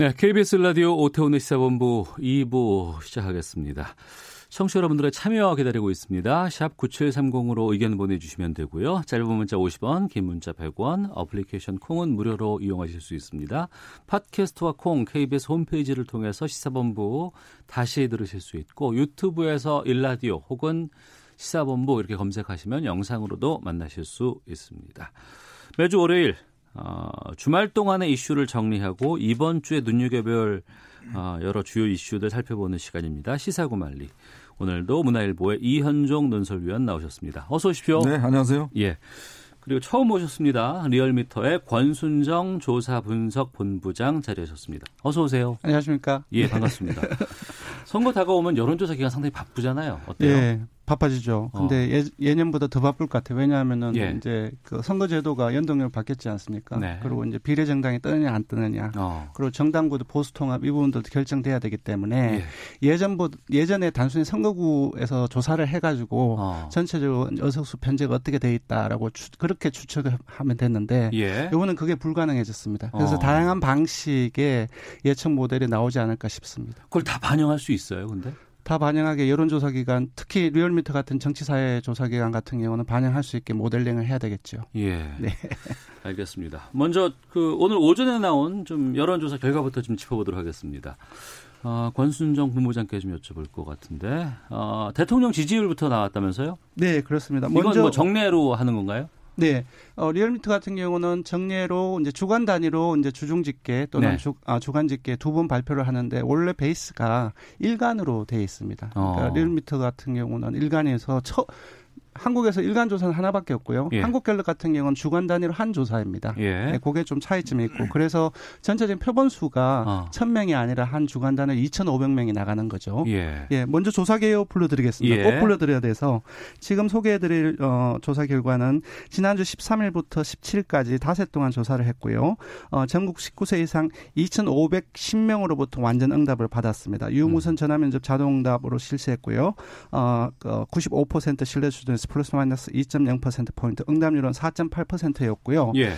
네, KBS 라디오 오태훈의 시사본부 2부 시작하겠습니다. 청취자 여러분들의 참여 기다리고 있습니다. 샵 9730으로 의견 보내주시면 되고요. 짧은 문자 50원, 긴 문자 100원, 어플리케이션 콩은 무료로 이용하실 수 있습니다. 팟캐스트와 콩, KBS 홈페이지를 통해서 시사본부 다시 들으실 수 있고 유튜브에서 일라디오 혹은 시사본부 이렇게 검색하시면 영상으로도 만나실 수 있습니다. 매주 월요일 어, 주말 동안의 이슈를 정리하고 이번 주에 눈여겨볼 어, 여러 주요 이슈들 살펴보는 시간입니다. 시사구말리. 오늘도 문화일보의 이현종 논설위원 나오셨습니다. 어서 오십시오. 네, 안녕하세요. 예. 그리고 처음 오셨습니다. 리얼미터의 권순정 조사 분석 본부장 자리하셨습니다. 어서 오세요. 안녕하십니까? 예, 반갑습니다. 선거 다가오면 여론조사 기간 상당히 바쁘잖아요. 어때요? 예, 바빠지죠. 어. 근데 예, 예년보다 더 바쁠 것 같아요. 왜냐하면은 예. 이제 그 선거제도가 연동형을 바뀌었지 않습니까? 네. 그리고 이제 비례정당이 뜨느냐 안 뜨느냐. 어. 그리고 정당구도 보수통합 이 부분들도 결정돼야 되기 때문에 예. 예전보다 예전에 단순히 선거구에서 조사를 해가지고 어. 전체적으로 의석수 편제가 어떻게 돼 있다라고 추- 그렇게 추측하면 됐는데 예. 이번은 그게 불가능해졌습니다. 그래서 어. 다양한 방식의 예측 모델이 나오지 않을까 싶습니다. 그걸 다 반영할 수 있어요, 근데? 다 반영하게 여론조사 기관, 특히 리얼미터 같은 정치사회 조사 기관 같은 경우는 반영할 수 있게 모델링을 해야 되겠죠. 예. 네. 알겠습니다. 먼저 그 오늘 오전에 나온 좀 여론조사 결과부터 좀 짚어보도록 하겠습니다. 어, 권순정 본부장께 좀 여쭤볼 것 같은데 어, 대통령 지지율부터 나왔다면서요? 네, 그렇습니다. 이건 먼저 뭐 정례로 하는 건가요? 네, 어, 리얼미터 같은 경우는 정례로 이제 주간 단위로 이제 주중 집계 또는 네. 주, 아, 주간 집계 두 번 발표를 하는데 원래 베이스가 일간으로 돼 있습니다. 그러니까 어. 리얼미터 같은 경우는 일간에서 처, 한국에서 일간 조사는 하나밖에 없고요. 예. 한국갤럽 같은 경우는 주간 단위로 한 조사입니다. 예. 네, 그게 좀 차이점이 있고 그래서 전체적인 표본 수가 어. 1000명이 아니라 한 주간 단위 2,500명이 나가는 거죠. 예. 예, 먼저 조사 개요 불러드리겠습니다. 예. 꼭 불러드려야 돼서 지금 소개해드릴 어, 조사 결과는 지난주 13일부터 17일까지 닷새 동안 조사를 했고요. 어, 전국 19세 이상 2,510명으로부터 완전 응답을 받았습니다. 유무선 전화 면접 자동 응답으로 실시했고요. 어, 어, 95% 신뢰 수준에서 플러스 마이너스 2.0% 포인트, 응답률은 4.8%였고요. 예.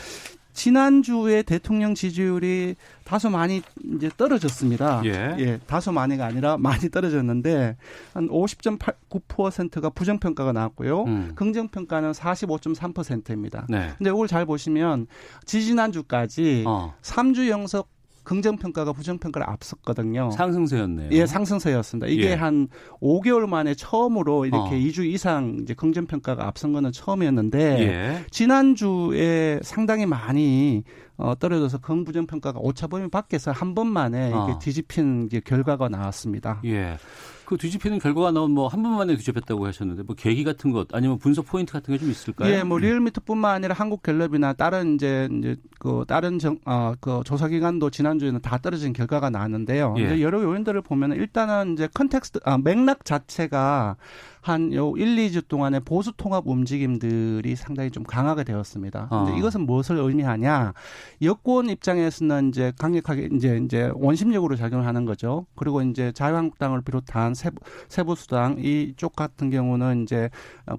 지난주에 대통령 지지율이 다소 많이 이제 떨어졌습니다. 예. 다소 많이가 아니라 많이 떨어졌는데 한 50.9%가 부정평가가 나왔고요. 음. 긍정평가는 45.3%입니다. 네. 근데 이걸 잘 보시면 지지난주까지 어. 3주 연속 긍정평가가 부정평가를 앞섰거든요. 상승세였네요. 예, 상승세였습니다. 이게 예. 한 5개월 만에 처음으로 이렇게 어. 2주 이상 이제 긍정평가가 앞선 거는 처음이었는데 예. 지난주에 상당히 많이 어, 떨어져서 긍부정 평가가 오차 범위 밖에서 한 번만에 어. 이게 뒤집힌 이제 결과가 나왔습니다. 예. 그 뒤집히는 결과가 나온 뭐 한 번만에 뒤집혔다고 하셨는데 뭐 계기 같은 것 아니면 분석 포인트 같은 게 좀 있을까요? 예, 뭐 리얼미터뿐만 아니라 한국갤럽이나 다른 이제 이제 그 다른 정아그 조사 기관도 지난주에는 다 떨어진 결과가 나왔는데요. 예. 이제 여러 요인들을 보면 일단은 이제 context 아 맥락 자체가 한 요 1, 2주 동안의 보수 통합 움직임들이 상당히 좀 강하게 되었습니다. 어. 근데 이것은 무엇을 의미하냐? 여권 입장에서는 이제 강력하게 이제 이제 원심력으로 작용하는 거죠. 그리고 이제 자유한국당을 비롯한 세부, 세보수당 이쪽 같은 경우는 이제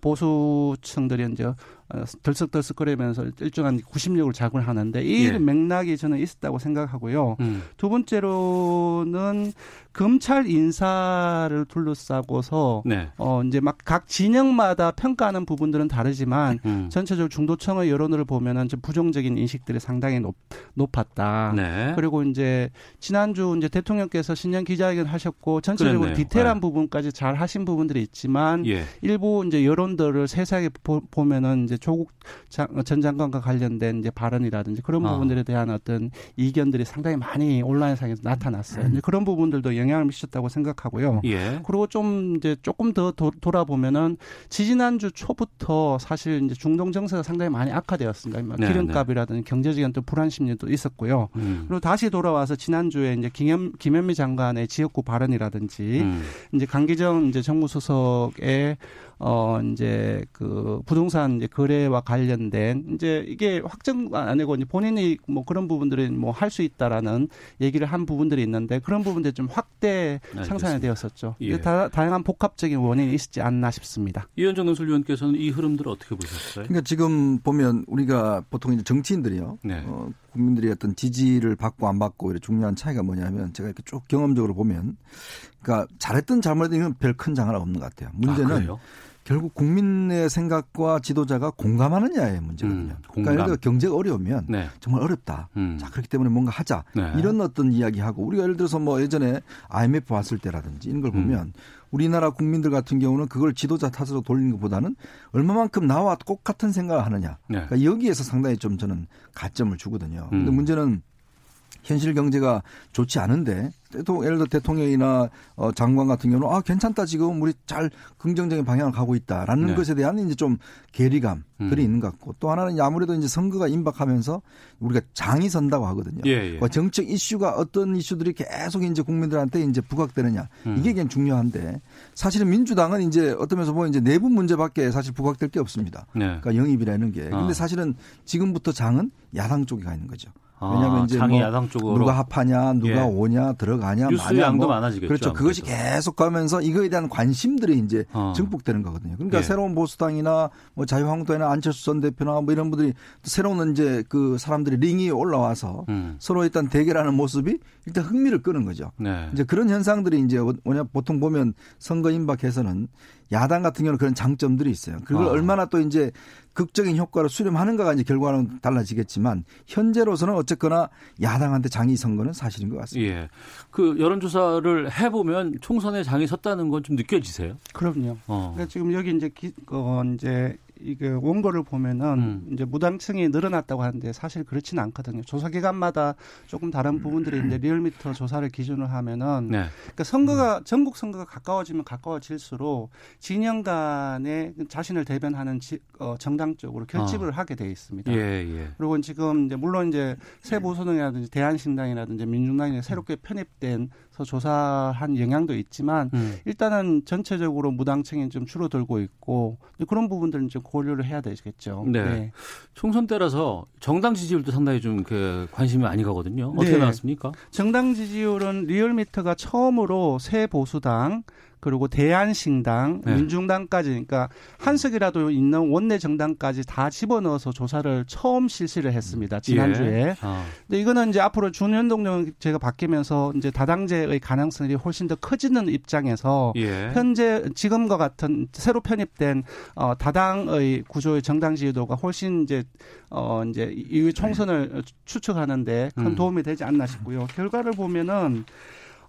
보수층들이 이제 어, 들썩들썩거리면서 일정한 구심력을 작용하는데 이 예. 맥락이 저는 있었다고 생각하고요. 음. 두 번째로는 검찰 인사를 둘러싸고서 네. 어 이제 막 각 진영마다 평가하는 부분들은 다르지만 음. 전체적으로 중도층의 여론을 보면은 좀 부정적인 인식들이 상당히 높, 높았다. 네. 그리고 이제 지난주 이제 대통령께서 신년 기자회견 하셨고 전체적으로 그랬네요. 디테일한 네. 부분까지 잘 하신 부분들이 있지만 예. 일부 이제 여론들을 세세하게 보, 보면은 이제 조국 전 장관과 관련된 이제 발언이라든지 그런 아. 부분들에 대한 어떤 이견들이 상당히 많이 온라인상에서 나타났어요. 이제 그런 부분들도 영향을 미쳤다고 생각하고요. 예. 그리고 좀 이제 조금 더 도, 돌아보면은 지지난주 초부터 사실 이제 중동 정세가 상당히 많이 악화되었습니다. 뭐 네, 기름값이라든지 경제적인 또 불안 심리도 있었고요. 음. 그리고 다시 돌아와서 지난주에 이제 김현, 김현미 장관의 지역구 발언이라든지 음. 이제 강기정 이제 정무수석의 어 이제 그 부동산 이제 거래와 관련된 이제 이게 확정 아니고 이제 본인이 뭐 그런 부분들이 뭐할 수 있다라는 얘기를 한 부분들이 있는데 그런 부분들이 좀 확대 상상이 되었었죠. 예. 다, 다양한 복합적인 원인이 있지 않나 싶습니다. 이현정 논술위원께서는 이 흐름들을 어떻게 보셨어요? 그러니까 지금 보면 우리가 보통 이제 정치인들이요. 네. 어, 국민들이 어떤 지지를 받고 안 받고 이렇게 중요한 차이가 뭐냐면 제가 이렇게 쭉 경험적으로 보면 그러니까 잘했든 잘못했든 이건 별큰 장하나 없는 것 같아요. 문제는 아, 그래요? 결국 국민의 생각과 지도자가 공감하느냐의 문제거든요. 음, 그러니까 공감. 예를 들어 경제가 어려우면 네. 정말 어렵다. 음. 자 그렇기 때문에 뭔가 하자 네. 이런 어떤 이야기하고 우리가 예를 들어서 뭐 예전에 IMF 왔을 때라든지 이런 걸 보면 음. 우리나라 국민들 같은 경우는 그걸 지도자 탓으로 돌리는 것보다는 얼마만큼 나와 똑같은 생각을 하느냐 네. 그러니까 여기에서 상당히 좀 저는 가점을 주거든요. 근데 음. 문제는 현실 경제가 좋지 않은데 또 예를 들어 대통령이나 어, 장관 같은 경우는 아 괜찮다 지금 우리 잘 긍정적인 방향을 가고 있다라는 네. 것에 대한 이제 좀 괴리감들이 음. 있는 것 같고 또 하나는 아무래도 이제 선거가 임박하면서 우리가 장이 선다고 하거든요. 예, 예. 뭐 정책 이슈가 어떤 이슈들이 계속 이제 국민들한테 이제 부각되느냐 음. 이게 굉장히 중요한데 사실은 민주당은 이제 어떤 면에서 보면 이제 내부 문제밖에 사실 부각될 게 없습니다. 네. 그러니까 영입이라는 게. 근데 아. 사실은 지금부터 장은 야당 쪽에 가 있는 거죠. 아, 왜냐하면 이제 장이 뭐 야당 쪽으로 누가 합하냐, 누가 예. 오냐, 들어가냐, 뉴스 양도 뭐 많아지겠죠, 그렇죠. 그것이 아무래도. 계속 가면서 이거에 대한 관심들이 이제 어. 증폭되는 거거든요. 그러니까 예. 새로운 보수당이나 뭐 자유한국당이나 안철수 전 대표나 뭐 이런 분들이 또 새로운 이제 그 사람들이 링이 올라와서 음. 서로 일단 대결하는 모습이 일단 흥미를 끄는 거죠. 네. 이제 그런 현상들이 이제 뭐냐 보통 보면 선거 임박해서는 야당 같은 경우는 그런 장점들이 있어요. 그걸 아. 얼마나 또 이제 극적인 효과를 수렴하는가가 이제 결과는 달라지겠지만 현재로서는 어쨌거나 야당한테 장이 선 거는 사실인 것 같습니다. 예. 그 여론조사를 해보면 총선에 장이 섰다는 건 좀 느껴지세요? 그럼요. 어. 그러니까 지금 여기 이제 기, 어, 이제 이게 원고를 보면은 음. 이제 무당층이 늘어났다고 하는데 사실 그렇지는 않거든요. 조사 기간마다 조금 다른 부분들이 있는데 리얼미터 조사를 기준으로 하면은 네. 그러니까 선거가 전국 선거가 가까워지면 가까워질수록 진영 간에 자신을 대변하는 지, 어, 정당 쪽으로 결집을 하게 돼 있습니다. 예, 예. 그리고 지금 이제 물론 이제 새 보수당이라든지 대한신당이라든지 민중당이 새롭게 편입된 서 조사한 영향도 있지만 음. 일단은 전체적으로 무당층이 좀 줄어들고 있고 그런 부분들은 좀 고려를 해야 되겠죠. 네. 총선 때라서 정당 지지율도 상당히 좀 그 관심이 많이 가거든요. 어떻게 네. 나왔습니까? 정당 지지율은 리얼미터가 처음으로 새 보수당 그리고 대한신당, 네. 민중당까지 그러니까 한 석이라도 있는 원내 정당까지 다 집어넣어서 조사를 처음 실시를 했습니다. 지난주에. 예. 아. 근데 이거는 이제 앞으로 준연동령 제가 바뀌면서 이제 다당제의 가능성이 훨씬 더 커지는 입장에서 예. 현재 지금과 같은 새로 편입된 어 다당의 구조의 정당 지지도가 훨씬 이제 어 이제 이 총선을 추측하는데 큰 음. 도움이 되지 않나 싶고요. 결과를 보면은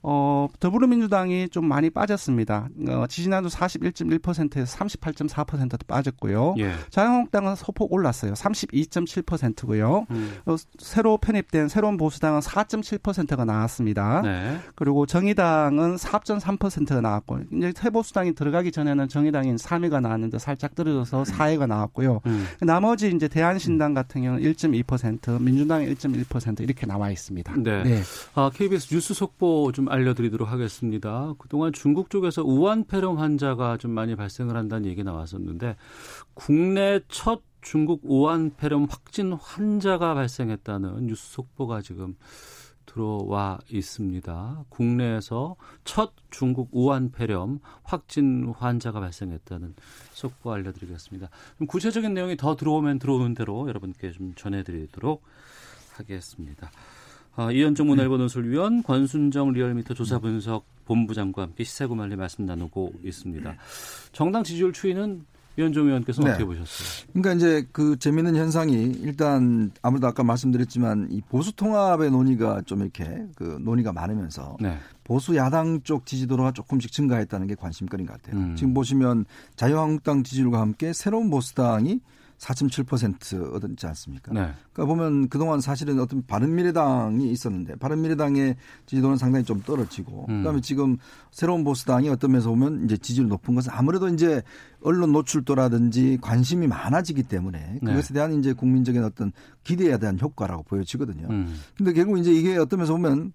어, 더불어민주당이 좀 많이 빠졌습니다. 어, 지지난주 41.1%에서 38.4%도 빠졌고요. 예. 자유한국당은 소폭 올랐어요. 32.7%고요. 음. 어, 새로 편입된 새로운 보수당은 4.7%가 나왔습니다. 네. 그리고 정의당은 4.3%가 나왔고 이제 새보수당이 들어가기 전에는 정의당이 3위가 나왔는데 살짝 떨어져서 4위가 나왔고요. 음. 나머지 이제 대한신당 같은 경우는 1.2%, 민주당이 1.1% 이렇게 나와 있습니다. 네. 아, KBS 뉴스 속보 좀 알려드리도록 하겠습니다. 그동안 중국 쪽에서 우한폐렴 환자가 좀 많이 발생을 한다는 얘기 나왔었는데 국내 첫 중국 우한폐렴 확진 환자가 발생했다는 뉴스 속보가 지금 들어와 있습니다. 국내에서 첫 중국 우한폐렴 확진 환자가 발생했다는 속보 알려드리겠습니다. 좀 구체적인 내용이 더 들어오면 들어오는 대로 여러분께 좀 전해드리도록 하겠습니다. 아, 이현정 문화일보 논술위원 권순정 리얼미터 조사 분석 본부장과 함께 시사구 말리 말씀 나누고 있습니다. 정당 지지율 추이는 이현정 의원께서 네. 어떻게 보셨어요? 그러니까 이제 그 재미있는 현상이 일단 아무래도 아까 말씀드렸지만 이 보수 통합의 논의가 좀 이렇게 그 논의가 많으면서 네. 보수 야당 쪽 지지도가 조금씩 증가했다는 게 관심거리인 것 같아요. 음. 지금 보시면 자유한국당 지지율과 함께 새로운 보수당이 4.7% 얻었지 않습니까? 네. 그러니까 보면 그동안 사실은 어떤 바른미래당이 있었는데 바른미래당의 지지도는 상당히 좀 떨어지고 음. 그다음에 지금 새로운 보수당이 어떤 면에서 보면 이제 지지율 높은 것은 아무래도 이제 언론 노출도라든지 관심이 많아지기 때문에 네. 그것에 대한 이제 국민적인 어떤 기대에 대한 효과라고 보여지거든요. 음. 근데 결국 이제 이게 어떤 면에서 보면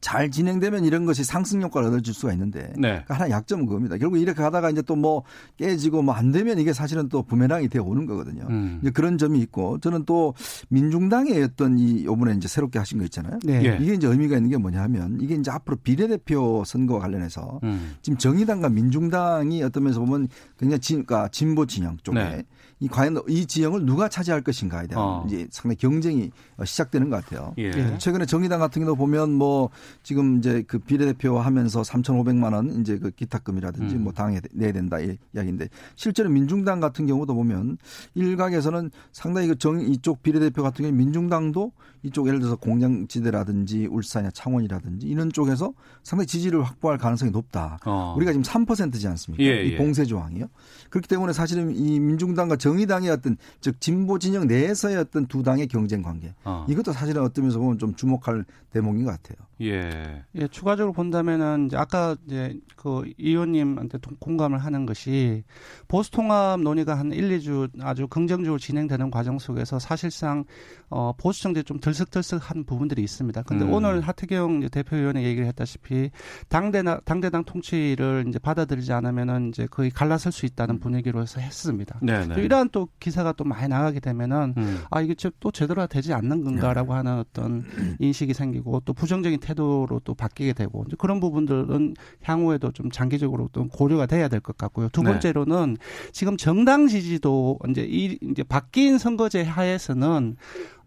잘 진행되면 이런 것이 상승 효과를 얻어줄 수가 있는데 네. 그러니까 하나 약점은 그겁니다. 결국 이렇게 하다가 이제 또 뭐 깨지고 뭐 안 되면 이게 사실은 또 부메랑이 되어 오는 거거든요. 음. 이제 그런 점이 있고 저는 또 민중당의 어떤 이 요번에 이제 새롭게 하신 거 있잖아요. 네. 예. 이게 이제 의미가 있는 게 뭐냐 하면 이게 이제 앞으로 비례대표 선거와 관련해서 음. 지금 정의당과 민중당이 어떤 면에서 보면 굉장히 진, 그러니까 진보 진영 쪽에 네. 이 과연 이 지형을 누가 차지할 것인가에 대한 어. 이제 상당히 경쟁이 시작되는 것 같아요. 예. 예. 최근에 정의당 같은 경우도 보면 뭐 지금 이제 그 비례대표 하면서 3,500만 원 이제 그 기탁금이라든지 음. 뭐 당에 내야 된다 이 이야기인데 실제로 민중당 같은 경우도 보면 일각에서는 상당히 그 정 이쪽 비례대표 같은 경우 민중당도 이쪽 예를 들어서 공장지대라든지 울산이나 창원이라든지 이런 쪽에서 상당히 지지를 확보할 가능성이 높다. 어. 우리가 지금 3%지 않습니까? 예, 이 예. 공세 조항이요. 그렇기 때문에 사실은 이 민중당과 정의당의 어떤 즉 진보 진영 내에서의 어떤 두 당의 경쟁 관계 어. 이것도 사실은 어떤 면에서 보면 좀 주목할 대목인 것 같아요. 예. 예, 추가적으로 본다면은 이제 아까 이제 그 의원님한테 동- 공감을 하는 것이 보수 통합 논의가 한 1, 2주 아주 긍정적으로 진행되는 과정 속에서 사실상 어 보수 정제 좀 들썩들썩한 부분들이 있습니다. 근데 음. 오늘 하태경 이제 대표위원이 얘기를 했다시피 당대나 당대당 통치를 이제 받아들이지 않으면은 이제 거의 갈라설 수 있다는 분위기로 해서 했습니다. 네, 또 네. 이러한 또 기사가 또 많이 나가게 되면은 음. 아 이게 저- 또 제대로 되지 않는 건가라고 하는 어떤 인식이 생기고 또 부정적인 태도로 또 바뀌게 되고 이제 그런 부분들은 향후에도 좀 장기적으로 또 고려가 돼야 될 것 같고요. 두 네. 번째로는 지금 정당 지지도 이제 이 이제 바뀐 선거제 하에서는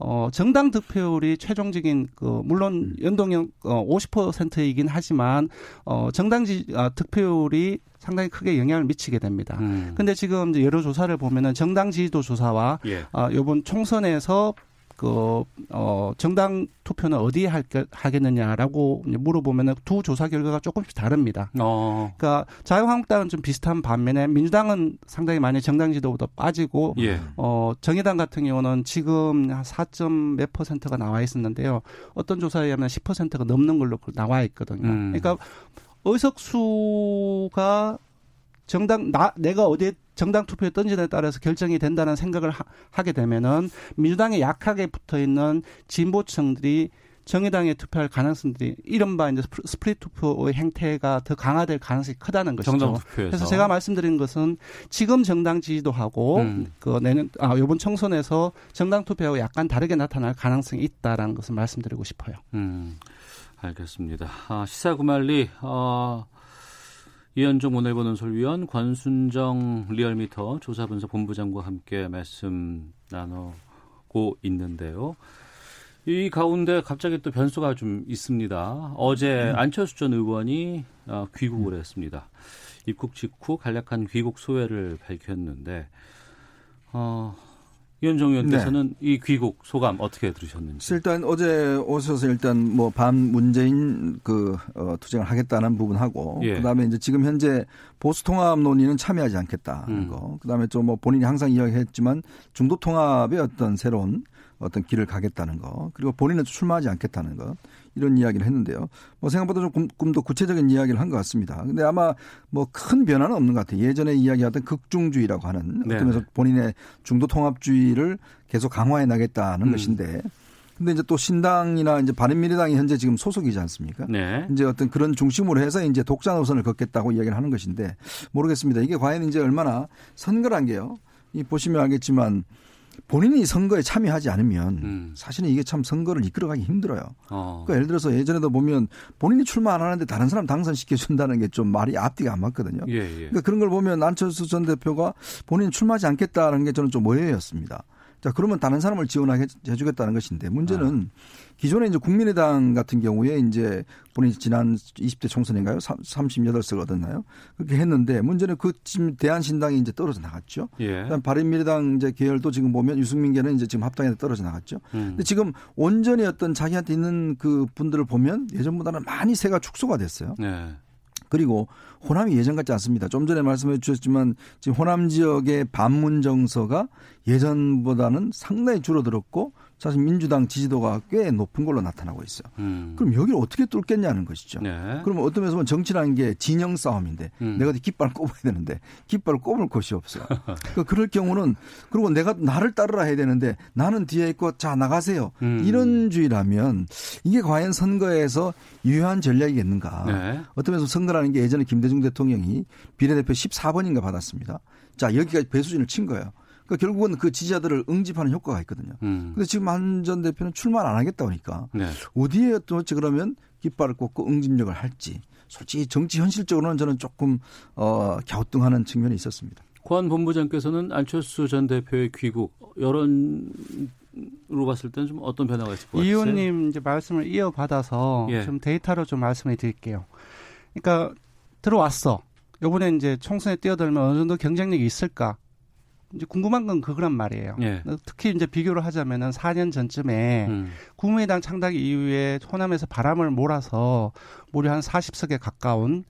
어 정당 득표율이 최종적인 그 물론 연동형 어 50%이긴 하지만 어 정당 지 아, 득표율이 상당히 크게 영향을 미치게 됩니다. 음. 근데 지금 이제 여러 조사를 보면은 정당 지지도 조사와 예. 아, 요번 총선에서 그, 어, 정당 투표는 어디에 할, 하겠느냐라고 이제 물어보면은 두 조사 결과가 조금씩 다릅니다. 어. 그러니까 자유한국당은 좀 비슷한 반면에 민주당은 상당히 많이 정당 지도보다 빠지고 예. 어, 정의당 같은 경우는 지금 한 4점 몇 퍼센트가 나와 있었는데요. 어떤 조사에 의하면 10%가 넘는 걸로 나와 있거든요. 음. 그러니까 의석수가 정당 나 내가 어디에 정당 투표에 던지냐에 따라서 결정이 된다는 생각을 하, 게 되면은 민주당에 약하게 붙어 있는 진보층들이 정의당에 투표할 가능성들이 이른바 이제 sp- split 투표의 행태가 더 강화될 가능성이 크다는 것이죠. 정당 투표에서. 그래서 제가 말씀드린 것은 지금 정당 지지도 하고 음. 그 내년 아 이번 총선에서 정당 투표하고 약간 다르게 나타날 가능성이 있다라는 것을 말씀드리고 싶어요. 음, 알겠습니다. 아, 시사구만리, 어, 이현종 문화일보 논설위원, 권순정 리얼미터 조사분석 본부장과 함께 말씀 나누고 있는데요. 이 가운데 갑자기 또 변수가 좀 있습니다. 어제 안철수 전 의원이 어, 귀국을 했습니다. 입국 직후 간략한 귀국 소회를 밝혔는데, 어, 이현종 의원께서는 이 귀국 소감 어떻게 들으셨는지. 일단 어제 오셔서 일단 뭐 반 문재인 그 어, 투쟁을 하겠다는 부분하고 예. 그다음에 이제 지금 현재 보수 통합 논의는 참여하지 않겠다는 음. 거. 그다음에 좀 뭐 본인이 항상 이야기했지만 중도 통합의 어떤 새로운 어떤 길을 가겠다는 거. 그리고 본인은 출마하지 않겠다는 거. 이런 이야기를 했는데요. 뭐 생각보다 조금 조금 더 구체적인 이야기를 한 것 같습니다. 근데 아마 뭐 큰 변화는 없는 것 같아요. 예전에 이야기하던 극중주의라고 하는. 어떤 면에서 본인의 중도 통합주의를 계속 강화해 나겠다는 음. 것인데 근데 이제 또 신당이나 이제 바른미래당이 현재 지금 소속이지 않습니까? 네. 이제 어떤 그런 중심으로 해서 이제 독자 노선을 걷겠다고 이야기를 하는 것인데 모르겠습니다. 이게 과연 이제 얼마나 선거란 게요. 이 보시면 알겠지만 본인이 선거에 참여하지 않으면 음. 사실은 이게 참 선거를 이끌어가기 힘들어요. 어. 그러니까 예를 들어서 예전에도 보면 본인이 출마 안 하는데 다른 사람 당선시켜 준다는 게 좀 말이 앞뒤가 안 맞거든요. 예, 예. 그러니까 그런 걸 보면 안철수 전 대표가 본인 출마하지 않겠다는 게 저는 좀 오해였습니다. 자, 그러면 다른 사람을 지원하게 해주겠다는 것인데 문제는 기존에 이제 국민의당 같은 경우에 이제 본인이 지난 20대 총선인가요? 38석을 얻었나요? 그렇게 했는데 문제는 그 지금 대한신당이 이제 떨어져 나갔죠. 예. 그다음 바른미래당 이제 계열도 지금 보면 유승민계는 이제 지금 합당에 떨어져 나갔죠. 음. 근데 지금 온전히 어떤 자기한테 있는 그 분들을 보면 예전보다는 많이 세가 축소가 됐어요. 네. 그리고 호남이 예전 같지 않습니다. 좀 전에 말씀해 주셨지만 지금 호남 지역의 반문 정서가 예전보다는 상당히 줄어들었고 사실 민주당 지지도가 꽤 높은 걸로 나타나고 있어요. 음. 그럼 여기를 어떻게 뚫겠냐는 것이죠. 네. 그러면 어떤 면에서 보면 정치라는 게 진영 싸움인데 음. 내가 깃발을 꼽아야 되는데 깃발을 꼽을 곳이 없어요. 그러니까 그럴 경우는 그리고 내가 나를 따르라 해야 되는데 나는 뒤에 있고 자 나가세요. 음. 이런 주의라면 이게 과연 선거에서 유효한 전략이겠는가. 네. 어떤 면에서 선거라는 게 예전에 김대중 대통령이 비례대표 14번인가 받았습니다. 자 여기까지 배수진을 친 거예요. 그러니까 결국은 그 지지자들을 응집하는 효과가 있거든요. 음. 근데 지금 한 전 대표는 출마를 안 하겠다 보니까 네. 어디에 도대체 그러면 깃발을 꽂고 응집력을 할지 솔직히 정치 현실적으로는 저는 조금 어 갸우뚱하는 측면이 있었습니다. 권 본부장께서는 안철수 전 대표의 귀국 여론으로 봤을 때는 좀 어떤 변화가 있을 것 같아요? 이 의원님 이제 말씀을 이어받아서 예. 좀 데이터로 좀 말씀을 드릴게요. 그러니까 들어왔어. 요번에 이제 총선에 뛰어들면 어느 정도 경쟁력이 있을까? 이제 궁금한 건 그거란 말이에요. 예. 특히 이제 비교를 하자면은 4년 전쯤에 음. 국민의당 창당 이후에 호남에서 바람을 몰아서 무려 한 40석에 가까운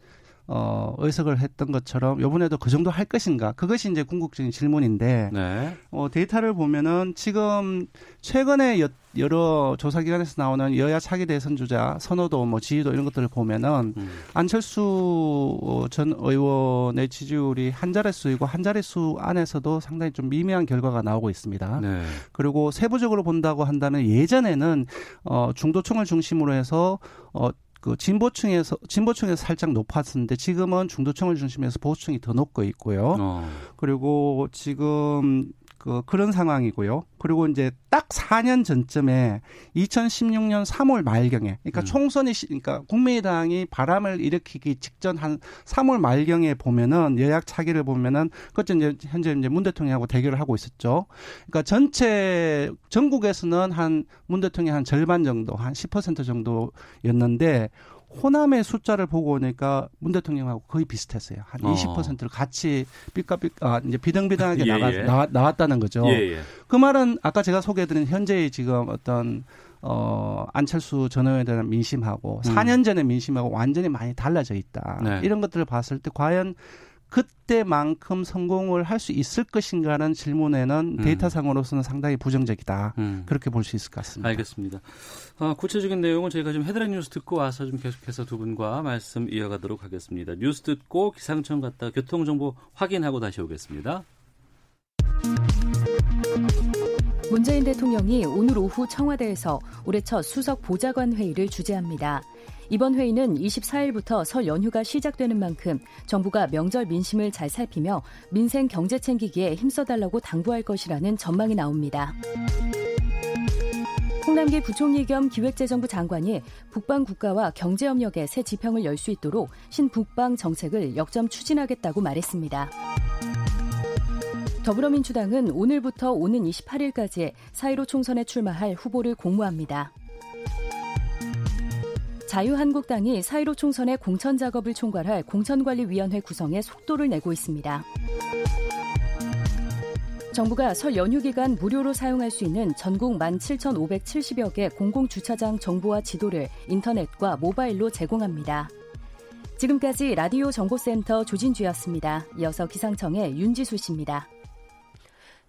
어, 의석을 했던 것처럼 이번에도 그 정도 할 것인가? 그것이 이제 궁극적인 질문인데 네. 어, 데이터를 보면은 지금 최근에 여, 여러 조사기관에서 나오는 여야 차기 대선 주자 선호도 뭐 지지도 이런 것들을 보면은 음. 안철수 어, 전 의원의 지지율이 한 자릿수이고 한 자릿수 안에서도 상당히 좀 미미한 결과가 나오고 있습니다. 네. 그리고 세부적으로 본다고 한다면 예전에는 어 중도층을 중심으로 해서 어 그 진보층에서 진보층에서 살짝 높았었는데 지금은 중도층을 중심해서 보수층이 더 높고 있고요. 어. 그리고 지금 그 그런 상황이고요. 그리고 이제 딱 4년 전쯤에 2016년 3월 말경에 그러니까 음. 총선이 시- 그러니까 국민의당이 바람을 일으키기 직전 한 3월 말경에 보면은 여약 차기를 보면은 그때 이제 현재 이제 문 대통령하고 대결을 하고 있었죠. 그러니까 전체 전국에서는 한 문 대통령 한 절반 정도 한 10% 정도였는데 호남의 숫자를 보고 오니까 문 대통령하고 거의 비슷했어요. 한 어. 20%를 같이 삐까삐 아 이제 비등비등하게 예, 나가 예. 나와, 나왔다는 거죠. 예, 예. 그 말은 아까 제가 소개해드린 현재의 지금 어떤 어 안철수 전 의원에 대한 민심하고 음. 4년 전의 민심하고 완전히 많이 달라져 있다. 네. 이런 것들을 봤을 때 과연 그때만큼 성공을 할 수 있을 것인가는 질문에는 음. 데이터상으로서는 상당히 부정적이다. 음. 그렇게 볼 수 있을 것 같습니다. 알겠습니다. 어, 구체적인 내용은 저희가 좀 헤드라인 뉴스 듣고 와서 좀 계속해서 두 분과 말씀 이어가도록 하겠습니다. 뉴스 듣고 기상청 갔다 교통정보 확인하고 다시 오겠습니다. 문재인 대통령이 오늘 오후 청와대에서 올해 첫 수석 보좌관 회의를 주재합니다. 이번 회의는 24일부터 설 연휴가 시작되는 만큼 정부가 명절 민심을 잘 살피며 민생 경제 챙기기에 힘써달라고 당부할 것이라는 전망이 나옵니다. 홍남기 부총리 겸 기획재정부 장관이 북방 국가와 경제협력의 새 지평을 열 수 있도록 신북방 정책을 역점 추진하겠다고 말했습니다. 더불어민주당은 오늘부터 오는 28일까지 4.15 총선에 출마할 후보를 공모합니다. 자유한국당이 4.15 총선의 공천 작업을 총괄할 공천관리위원회 구성에 속도를 내고 있습니다. 정부가 설 연휴 기간 무료로 사용할 수 있는 전국 17,570여 개 공공주차장 정보와 지도를 인터넷과 모바일로 제공합니다. 지금까지 라디오 정보센터 조진주였습니다. 이어서 기상청의 윤지수 씨입니다.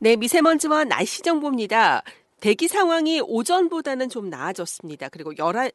네, 미세먼지와 날씨 정보입니다. 대기 상황이 오전보다는 좀 나아졌습니다. 그리고 11,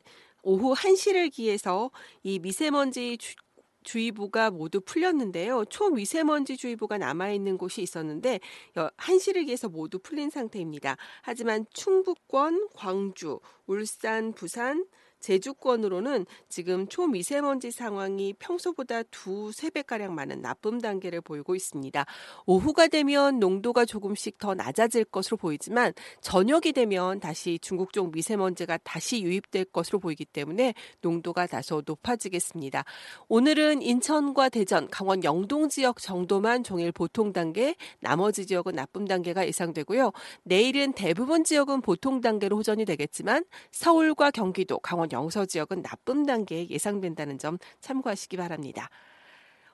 오후 1시를 기해서 이 미세먼지 주, 주의보가 모두 풀렸는데요. 초미세먼지 주의보가 남아있는 곳이 있었는데 1시를 기해서 모두 풀린 상태입니다. 하지만 충북권, 광주, 울산, 부산, 제주권으로는 지금 초미세먼지 상황이 평소보다 두세 배가량 많은 나쁨 단계를 보이고 있습니다. 오후가 되면 농도가 조금씩 더 낮아질 것으로 보이지만 저녁이 되면 다시 중국 쪽 미세먼지가 다시 유입될 것으로 보이기 때문에 농도가 다소 높아지겠습니다. 오늘은 인천과 대전, 강원 영동 지역 정도만 종일 보통 단계, 나머지 지역은 나쁨 단계가 예상되고요. 내일은 대부분 지역은 보통 단계로 호전이 되겠지만 서울과 경기도, 강원 영서 지역은 나쁨 단계에 예상된다는 점 참고하시기 바랍니다.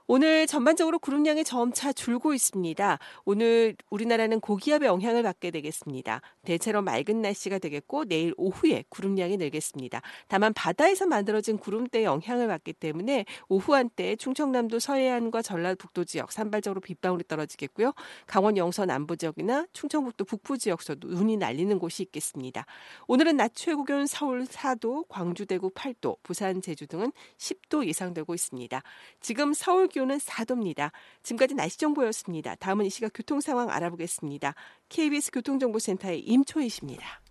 오늘 전반적으로 구름량이 점차 줄고 있습니다. 오늘 우리나라는 고기압의 영향을 받게 되겠습니다. 대체로 맑은 날씨가 되겠고 내일 오후에 구름량이 늘겠습니다. 다만 바다에서 만들어진 구름대의 영향을 받기 때문에 오후 한때 충청남도 서해안과 전라북도 지역 산발적으로 빗방울이 떨어지겠고요. 강원 영서 남부 지역이나 충청북도 북부 지역서도 눈이 날리는 곳이 있겠습니다. 오늘은 낮 최고 기온 서울 4도, 광주 대구 8도, 부산 제주 등은 10도 예상되고 있습니다. 지금 서울 기온은 4도입니다. 지금까지 날씨 정보였습니다. 다음은 이 시각 교통 상황 알아보겠습니다. KBS 교통정보센터의 임초희 씨입니다.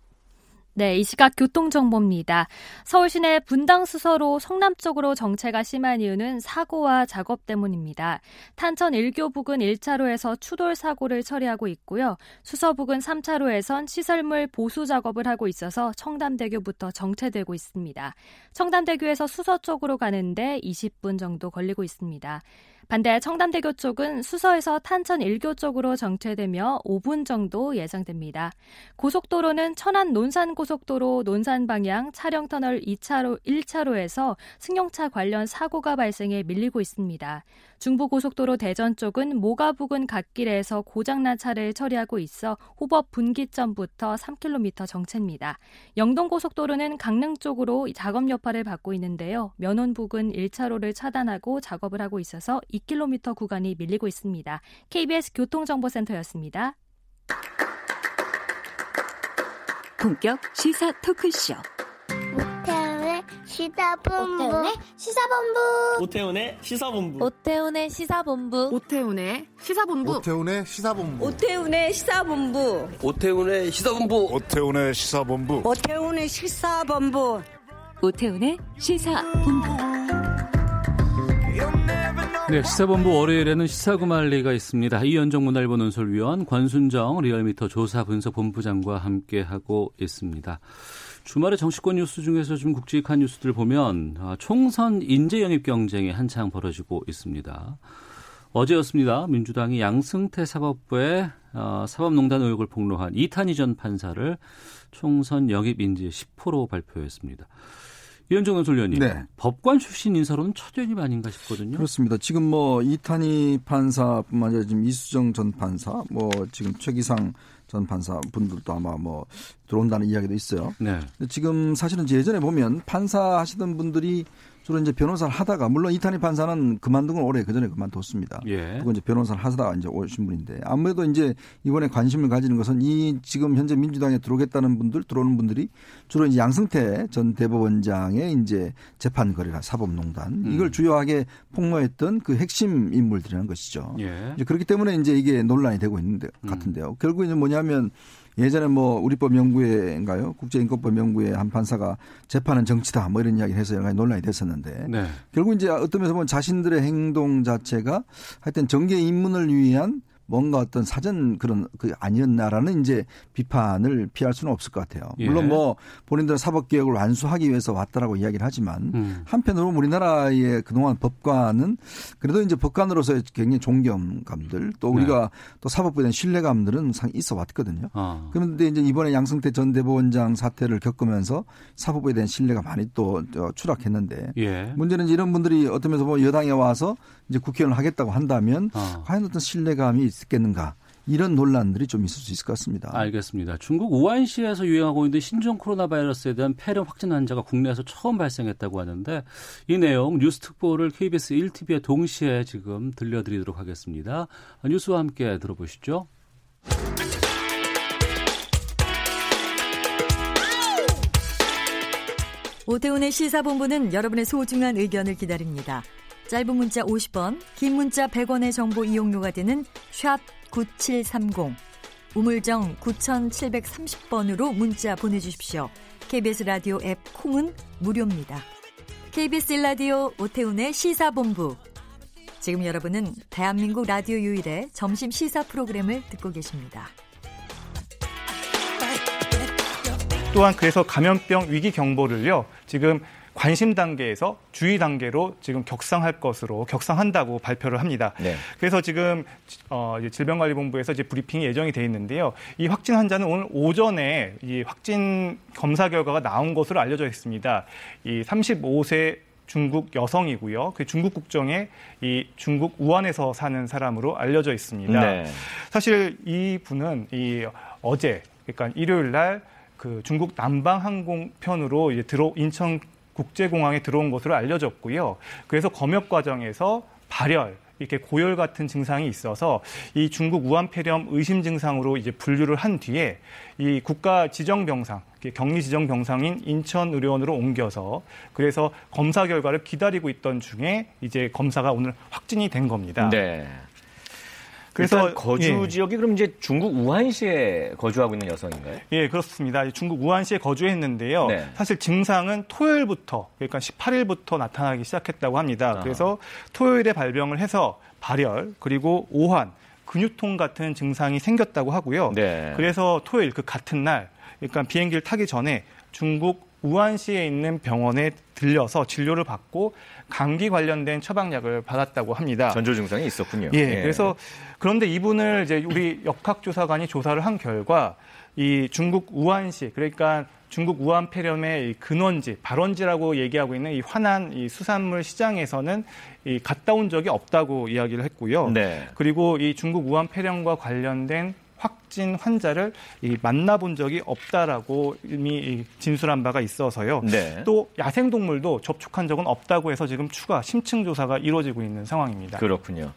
네, 이 시각 교통정보입니다. 서울 시내 분당 수서로 성남 쪽으로 정체가 심한 이유는 사고와 작업 때문입니다. 탄천 1교 부근 1차로에서 추돌 사고를 처리하고 있고요. 수서 부근 3차로에선 시설물 보수 작업을 하고 있어서 청담대교부터 정체되고 있습니다. 청담대교에서 수서 쪽으로 가는데 20분 정도 걸리고 있습니다. 반대 청담대교 쪽은 수서에서 탄천 1교 쪽으로 정체되며 5분 정도 예상됩니다. 고속도로는 천안 논산 고속도로 논산 방향 차량 터널 2차로 1차로에서 승용차 관련 사고가 발생해 밀리고 있습니다. 중부고속도로 대전 쪽은 모가 부근 갓길에서 고장난 차를 처리하고 있어 호법 분기점부터 3km 정체입니다. 영동고속도로는 강릉 쪽으로 작업 여파를 받고 있는데요. 면원 부근 1차로를 차단하고 작업을 하고 있어서 2km 구간이 밀리고 있습니다. KBS 교통정보센터였습니다. 본격 시사 토크쇼. 시사본부. 오태훈의 시사본부. 오태훈의 시사본부. 오태훈의 시사본부. 오태훈의 시사본부. 오태훈의 시사본부. 오태훈의 시사본부. 오태훈의 시사본부. 오태훈의 시사본부. 오태훈의 시사본부. 네, 시사본부 월요일에는 시사구말리가 있습니다. 이현정 문화일보 논설위원 권순정 리얼미터 조사 분석 본부장과 함께하고 있습니다. 주말에 정치권 뉴스 중에서 좀 굵직한 뉴스들 보면 아, 총선 인재 영입 경쟁이 한창 벌어지고 있습니다. 어제였습니다. 민주당이 양승태 사법부의 어, 사법농단 의혹을 폭로한 이탄희 전 판사를 총선 영입 인재 10호로 발표했습니다. 이현정 논설위원님, 네. 법관 출신 인사로는 첫 연입 아닌가 싶거든요. 그렇습니다. 지금 뭐 이탄희 판사뿐만 아니라 지금 이수정 전 판사, 뭐 지금 최기상 전 판사 분들도 아마 뭐 들어온다는 이야기도 있어요. 네. 지금 사실은 예전에 보면 판사 하시던 분들이 주로 이제 변호사를 하다가 물론 이탄희 판사는 그만둔 건 오래 그 전에 그만뒀습니다. 예. 그리고 이제 변호사를 하다가 이제 오신 분인데 아무래도 이제 이번에 관심을 가지는 것은 이 지금 현재 민주당에 들어오겠다는 분들 들어오는 분들이 주로 이제 양승태 전 대법원장의 이제 재판 거래라 사법농단 음. 이걸 주요하게 폭로했던 그 핵심 인물들이라는 것이죠. 예. 이제 그렇기 때문에 이제 이게 논란이 되고 있는데 음. 같은데요. 음. 결국 이제 뭐냐면 예전에 뭐 우리법 연구회인가요? 국제인권법 연구회 한 판사가 재판은 정치다 뭐 이런 이야기를 해서 여러 가지 논란이 됐었는데 네. 결국 이제 어떤 면에서 보면 자신들의 행동 자체가 하여튼 정계 입문을 위한 뭔가 어떤 사전 그런 그 아니었나라는 이제 비판을 피할 수는 없을 것 같아요. 예. 물론 뭐 본인들 사법 개혁을 완수하기 위해서 왔다라고 이야기를 하지만 음. 한편으로 우리나라의 그동안 법관은 그래도 이제 법관으로서의 굉장히 존경감들 또 우리가 네. 또 사법부에 대한 신뢰감들은 상 있어 왔거든요. 아. 그런데 이제 이번에 양승태 전 대법원장 사태를 겪으면서 사법부에 대한 신뢰가 많이 또 추락했는데 예. 문제는 이런 분들이 어떤 면에서 뭐 여당에 와서 이제 국회의원을 하겠다고 한다면 아. 과연 어떤 신뢰감이 있 겠는가 이런 논란들이 좀 있을 수 있을 것 같습니다. 알겠습니다. 중국 우한시에서 유행하고 있는 신종 코로나 바이러스에 대한 폐렴 확진 환자가 국내에서 처음 발생했다고 하는데 이 내용 뉴스 특보를 KBS 1TV에 동시에 지금 들려드리도록 하겠습니다. 뉴스와 함께 들어보시죠. 오태훈의 시사본부는 여러분의 소중한 의견을 기다립니다. 짧은 문자 50원, 긴 문자 100원의 정보 이용료가 되는 샵 9730, 우물정 9730번으로 문자 보내주십시오. KBS 라디오 앱 콩은 무료입니다. KBS 라디오 오태훈의 시사본부. 지금 여러분은 대한민국 라디오 유일의 점심 시사 프로그램을 듣고 계십니다. 또한 그래서 감염병 위기 경보를요. 지금 관심 단계에서 주의 단계로 지금 격상할 것으로 격상한다고 발표를 합니다. 네. 그래서 지금 어, 질병관리본부에서 이제 브리핑이 예정이 돼 있는데요. 이 확진 환자는 오늘 오전에 이 확진 검사 결과가 나온 것으로 알려져 있습니다. 이 35세 중국 여성이고요. 그 중국 국정에 이 중국 우한에서 사는 사람으로 알려져 있습니다. 네. 사실 이 분은 이 어제 그러니까 일요일 날 그 중국 남방 항공편으로 이제 들어 인천 국제공항에 들어온 것으로 알려졌고요. 그래서 검역 과정에서 발열, 이렇게 고열 같은 증상이 있어서 이 중국 우한 폐렴 의심 증상으로 이제 분류를 한 뒤에 이 국가 지정 병상, 격리 지정 병상인 인천 의료원으로 옮겨서 그래서 검사 결과를 기다리고 있던 중에 이제 검사가 오늘 확진이 된 겁니다. 네. 그래서 거주 예. 지역이 그럼 이제 중국 우한시에 거주하고 있는 여성인가요? 예, 그렇습니다. 중국 우한시에 거주했는데요. 네. 사실 증상은 토요일부터 그러니까 18일부터 나타나기 시작했다고 합니다. 아. 그래서 토요일에 발병을 해서 발열 그리고 오한 근육통 같은 증상이 생겼다고 하고요. 네. 그래서 토요일 그 같은 날 그러니까 비행기를 타기 전에 중국 우한시에 있는 병원에 들려서 진료를 받고 감기 관련된 처방약을 받았다고 합니다. 전조 증상이 있었군요. 예. 예. 그래서 그런데 이분을 이제 우리 역학조사관이 조사를 한 결과 이 중국 우한시 그러니까 중국 우한 폐렴의 근원지, 발원지라고 얘기하고 있는 이 환안 이 수산물 시장에서는 이 갔다 온 적이 없다고 이야기를 했고요. 네. 그리고 이 중국 우한 폐렴과 관련된 확진 환자를 만나본 적이 없다라고 이미 진술한 바가 있어서요. 네. 또 야생 동물도 접촉한 적은 없다고 해서 지금 추가 심층 조사가 이루어지고 있는 상황입니다. 그렇군요.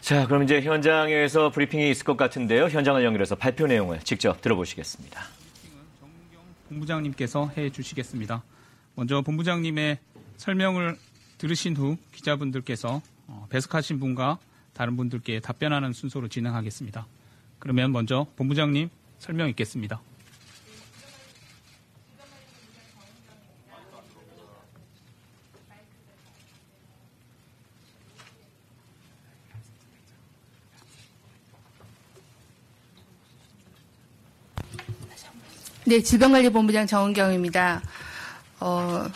자, 그럼 이제 현장에서 브리핑이 있을 것 같은데요. 현장을 연결해서 발표 내용을 직접 들어보시겠습니다. 본부장님께서 해 주시겠습니다. 먼저 본부장님의 설명을 들으신 후 기자분들께서 어, 배석하신 분과 다른 분들께 답변하는 순서로 진행하겠습니다. 그러면 먼저 본부장님 설명 있겠습니다. 네, 질병관리본부장 정은경입니다. 어,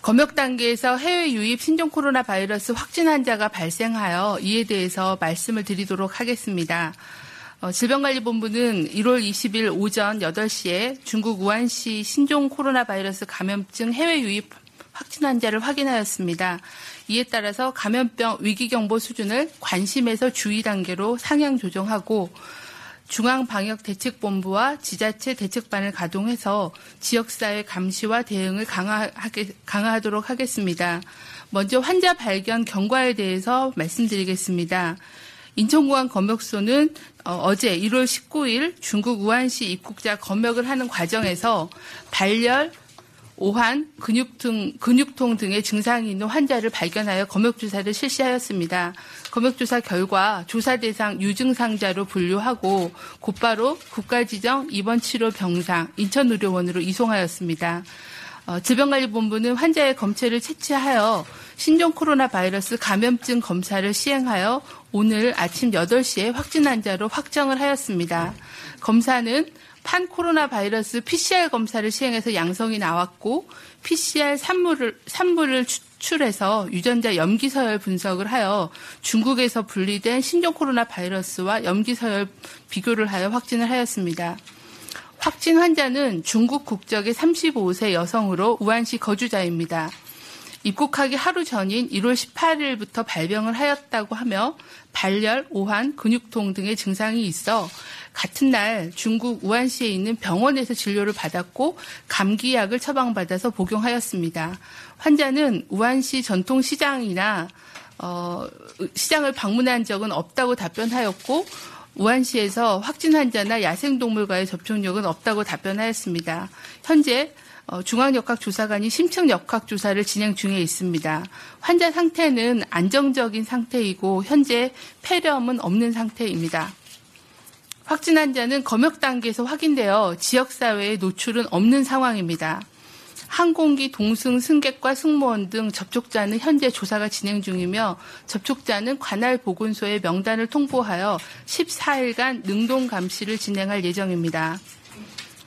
검역 단계에서 해외 유입 신종 코로나 바이러스 확진 환자가 발생하여 이에 대해서 말씀을 드리도록 하겠습니다. 어, 질병관리본부는 1월 20일 오전 8시에 중국 우한시 신종 코로나 바이러스 감염증 해외 유입 확진 환자를 확인하였습니다. 이에 따라서 감염병 위기경보 수준을 관심에서 주의 단계로 상향 조정하고 중앙방역대책본부와 지자체 대책반을 가동해서 지역사회 감시와 대응을 강화하게, 강화하도록 하겠습니다. 먼저 환자 발견 경과에 대해서 말씀드리겠습니다. 인천공항 검역소는 어, 제 1월 19일 중국 우한시 입국자 검역을 하는 과정에서 발열, 오한, 근육통, 근육통 등의 증상이 있는 환자를 발견하여 검역조사를 실시하였습니다. 검역조사 결과 조사 대상 유증상자로 분류하고 곧바로 국가지정 입원 치료 병상 인천의료원으로 이송하였습니다. 어, 질병관리본부는 환자의 검체를 채취하여 신종 코로나 바이러스 감염증 검사를 시행하여 오늘 아침 8시에 확진 환자로 확정을 하였습니다. 검사는 판 코로나 바이러스 PCR 검사를 시행해서 양성이 나왔고 PCR 산물을 산물을 추출해서 유전자 염기 서열 분석을 하여 중국에서 분리된 신종 코로나 바이러스와 염기 서열 비교를 하여 확진을 하였습니다. 확진 환자는 중국 국적의 35세 여성으로 우한시 거주자입니다. 입국하기 하루 전인 1월 18일부터 발병을 하였다고 하며 발열, 오한, 근육통 등의 증상이 있어 같은 날 중국 우한시에 있는 병원에서 진료를 받았고 감기약을 처방받아서 복용하였습니다. 환자는 우한시 전통시장이나 어, 시장을 방문한 적은 없다고 답변하였고 우한시에서 확진 환자나 야생동물과의 접촉력은 없다고 답변하였습니다. 현재 어, 중앙역학조사관이 심층 역학조사를 진행 중에 있습니다. 환자 상태는 안정적인 상태이고 현재 폐렴은 없는 상태입니다. 확진 환자는 검역 단계에서 확인되어 지역사회에 노출은 없는 상황입니다. 항공기 동승 승객과 승무원 등 접촉자는 현재 조사가 진행 중이며 접촉자는 관할 보건소에 명단을 통보하여 14일간 능동 감시를 진행할 예정입니다.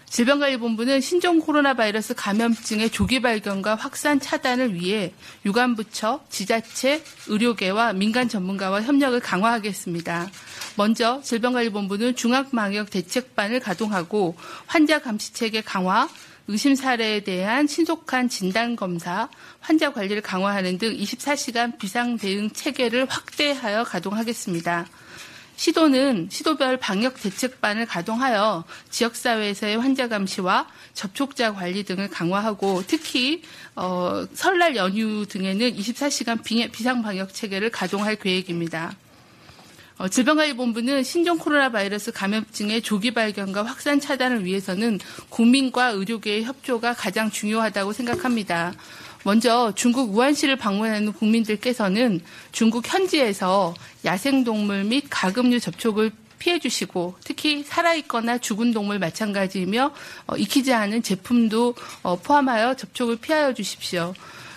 질병관리본부는 신종 코로나 바이러스 감염증의 조기 발견과 확산 차단을 위해 유관부처, 지자체, 의료계와 민간 전문가와 협력을 강화하겠습니다. 먼저 질병관리본부는 중앙방역대책반을 가동하고 환자 감시체계 강화, 의심 사례에 대한 신속한 진단 검사, 환자 관리를 강화하는 등 24시간 비상 대응 체계를 확대하여 가동하겠습니다. 시도는 시도별 방역 대책반을 가동하여 지역사회에서의 환자 감시와 접촉자 관리 등을 강화하고 특히 어, 설날 연휴 등에는 24시간 비상 방역 체계를 가동할 계획입니다. 어, 질병관리본부는 신종 코로나 바이러스 감염증의 조기 발견과 확산 차단을 위해서는 국민과 의료계의 협조가 가장 중요하다고 생각합니다. 먼저 중국 우한시를 방문하는 국민들께서는 중국 현지에서 야생동물 및 가금류 접촉을 피해 주시고 특히 살아있거나 죽은 동물 마찬가지이며 어, 익히지 않은 제품도 어, 포함하여 접촉을 피하여 주십시오.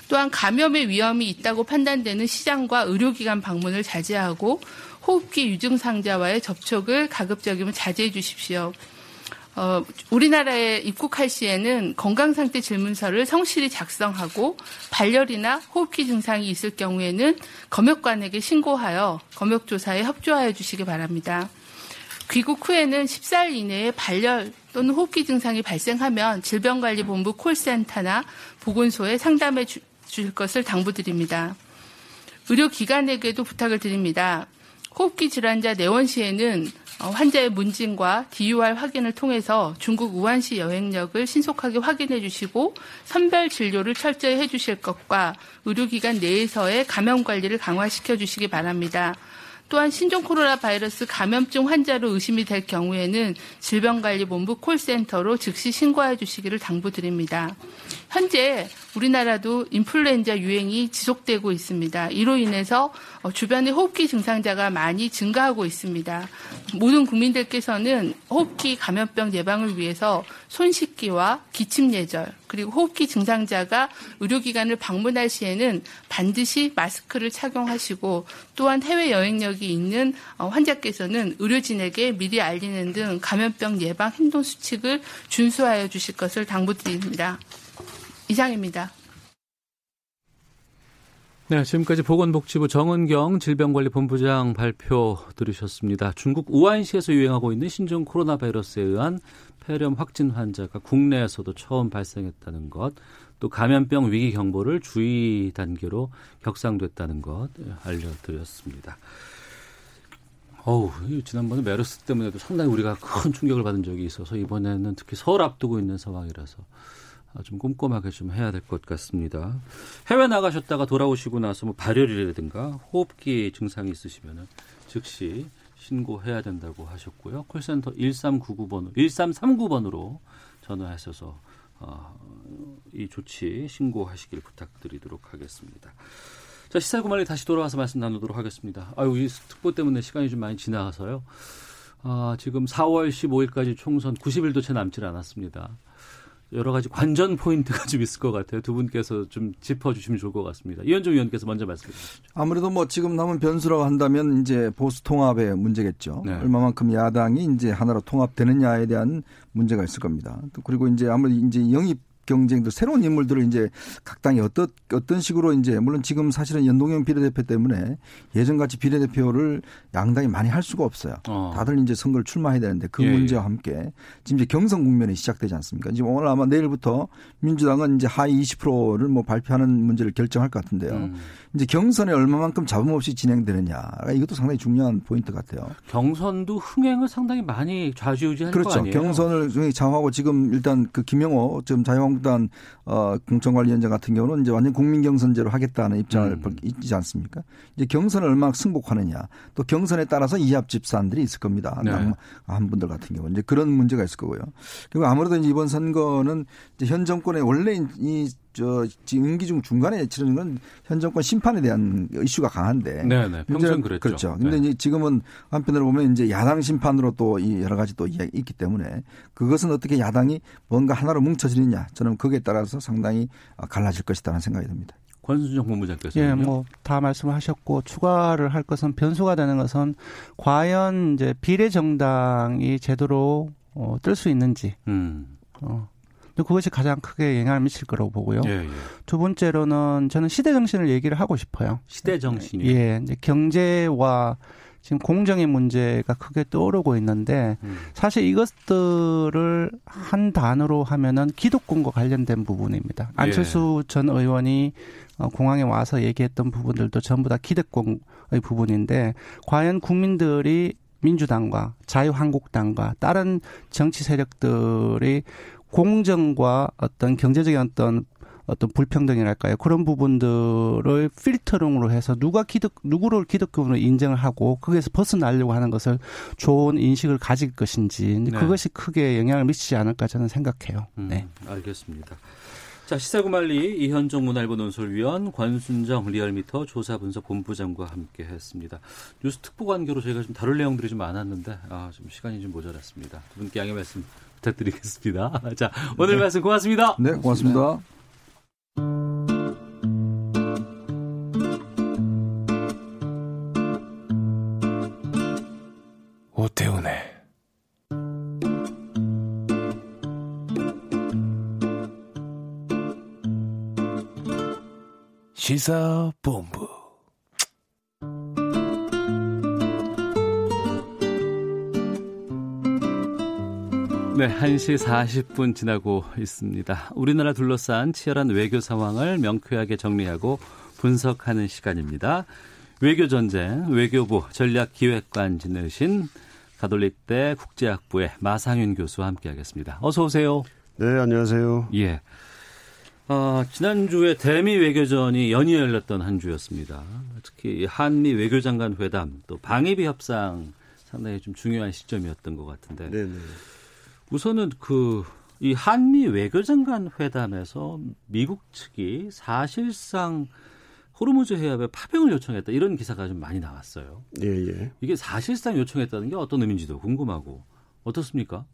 또한 감염의 위험이 있다고 판단되는 시장과 의료기관 방문을 자제하고 호흡기 유증상자와의 접촉을 가급적이면 자제해 주십시오. 어, 우리나라에 입국할 시에는 건강상태 질문서를 성실히 작성하고 발열이나 호흡기 증상이 있을 경우에는 검역관에게 신고하여 검역조사에 협조하여 주시기 바랍니다. 귀국 후에는 14일 이내에 발열 또는 호흡기 증상이 발생하면 질병관리본부 콜센터나 보건소에 상담해 주 실 것을 당부드립니다. 의료기관에게도 부탁을 드립니다. 호흡기 질환자 내원 시에는 어, 환자의 문진과 DUR 확인을 통해서 중국 우한시 여행력을 신속하게 확인해 주시고 선별 진료를 철저히 해 주실 것과 의료기관 내에서의 감염 관리를 강화시켜 주시기 바랍니다. 또한 신종 코로나 바이러스 감염증 환자로 의심이 될 경우에는 질병관리본부 콜센터로 즉시 신고해 주시기를 당부드립니다. 현재 우리나라도 인플루엔자 유행이 지속되고 있습니다. 이로 인해서 어, 주변에 호흡기 증상자가 많이 증가하고 있습니다. 모든 국민들께서는 호흡기 감염병 예방을 위해서 손 씻기와 기침 예절 그리고 호흡기 증상자가 의료기관을 방문할 시에는 반드시 마스크를 착용하시고 또한 해외 여행력이 있는 어, 환자께서는 의료진에게 미리 알리는 등 감염병 예방 행동 수칙을 준수하여 주실 것을 당부드립니다. 이상입니다. 네, 지금까지 보건복지부 정은경 질병관리본부장 발표 들으셨습니다. 중국 우한시에서 유행하고 있는 신종 코로나 바이러스에 의한 폐렴 확진 환자가 국내에서도 처음 발생했다는 것, 또 감염병 위기 경보를 주의 단계로 격상됐다는 것 알려드렸습니다. 어우, 지난번에 메르스 때문에도 상당히 우리가 큰 충격을 받은 적이 있어서 이번에는 특히 서울 앞두고 있는 상황이라서 아, 좀 꼼꼼하게 좀 해야 될 것 같습니다. 해외 나가셨다가 돌아오시고 나서 뭐 발열이라든가 호흡기 증상이 있으시면은 즉시 신고해야 된다고 하셨고요. 콜센터 1399번, 1339번으로 전화하셔서 어, 이 조치 신고하시길 부탁드리도록 하겠습니다. 자, 시사구말리 다시 돌아와서 말씀 나누도록 하겠습니다. 아유, 이 특보 때문에 시간이 좀 많이 지나가서요. 아, 지금 4월 15일까지 총선 90일도 채 남질 않았습니다. 여러 가지 관전 포인트가 좀 있을 것 같아요. 두 분께서 좀 짚어주시면 좋을 것 같습니다. 이현종 의원께서 먼저 말씀해 주시죠. 아무래도 뭐 지금 남은 변수라고 한다면 이제 보수 통합의 문제겠죠. 네. 얼마만큼 야당이 이제 하나로 통합되느냐에 대한 문제가 있을 겁니다. 그리고 이제 아무래도 이제 영입 경쟁도 새로운 인물들을 이제 각 당이 어떤 어떤 식으로 이제 물론 지금 사실은 연동형 비례대표 때문에 예전같이 비례대표를 양당이 많이 할 수가 없어요. 어. 다들 이제 선거를 출마해야 되는데 그 예, 문제와 예. 함께 지금 이제 경선 국면이 시작되지 않습니까? 지금 오늘 아마 내일부터 민주당은 이제 하위 20%를 뭐 발표하는 문제를 결정할 것 같은데요. 음. 이제 경선에 얼마만큼 잡음 없이 진행되느냐 이것도 상당히 중요한 포인트 같아요. 경선도 흥행을 상당히 많이 좌지우지할 그렇죠. 거 아니에요? 경선을 장하고 지금 일단 그 김영호 지금 자유한국 당 어, 공천관리위원장 같은 경우는 이제 완전 국민 경선제로 하겠다는 입장을 음. 있지 않습니까? 이제 경선을 얼마나 승복하느냐 또 경선에 따라서 이합 집산들이 있을 겁니다. 네. 한 분들 같은 경우 이제 그런 문제가 있을 거고요. 그리고 아무래도 이번 선거는 이제 현 정권의 원래 이 저, 지금 임기 중 중간에 치르는 건 현 정권 심판에 대한 이슈가 강한데. 네네. 평소엔 그랬죠. 그렇죠. 근데 네. 이제 지금은 한편으로 보면 이제 야당 심판으로 또 이 여러 가지 또 이야기 있기 때문에 그것은 어떻게 야당이 뭔가 하나로 뭉쳐지느냐 저는 거기에 따라서 상당히 갈라질 것이다는 생각이 듭니다. 권순정 본부장께서. 예, 뭐, 다 말씀하셨고, 추가를 할 것은 변수가 되는 것은 과연 이제 비례 정당이 제대로 어, 뜰 수 있는지. 음. 어, 그것이 가장 크게 영향을 미칠 거라고 보고요. 예, 예. 두 번째로는 저는 시대 정신을 얘기를 하고 싶어요. 시대 정신이 예, 이제 경제와 지금 공정의 문제가 크게 떠오르고 있는데 음. 사실 이것들을 한 단어로 하면은 기득권과 관련된 부분입니다. 예. 안철수 예. 전 의원이 어, 공항에 와서 얘기했던 부분들도 전부 다 기득권의 부분인데 과연 국민들이 민주당과 자유한국당과 다른 정치 세력들이 공정과 어떤 경제적인 어떤 어떤 불평등이랄까요 그런 부분들을 필터링으로 해서 누가 기득 누구를 기득권으로 인정을 하고 거기에서 벗어나려고 하는 것을 좋은 인식을 가질 것인지 네. 그것이 크게 영향을 미치지 않을까 저는 생각해요. 음, 네, 알겠습니다. 자 시사구말리 이현정 문화일보 논설위원 권순정 리얼미터 조사분석 본부장과 함께했습니다. 뉴스 특보 관계로 저희가 좀 다룰 내용들이 좀 많았는데 아, 좀 시간이 좀 모자랐습니다. 두 분께 양해 말씀 부탁드리겠습니다. 자 오늘 네. 말씀 고맙습니다. 네, 고맙습니다. 오태훈의 시사본부 네, 1시 40분 지나고 있습니다. 우리나라 둘러싼 치열한 외교 상황을 명쾌하게 정리하고 분석하는 시간입니다. 외교 전쟁, 외교부 전략기획관 지내신 가톨릭대 국제학부의 마상윤 교수와 함께하겠습니다. 어서 오세요. 네, 안녕하세요. 예. 어, 지난주에 대미 외교전이 연이어 열렸던 한 주였습니다. 특히 한미 외교장관 회담 또 방위비 협상 상당히 좀 중요한 시점이었던 것 같은데. 네네. 우선은 그 이 한미 외교장관 회담에서 미국 측이 사실상 호르무즈 해협에 파병을 요청했다 이런 기사가 좀 많이 나왔어요. 예, 예. 이게 사실상 요청했다는 게 어떤 의미인지도 궁금하고 어떻습니까?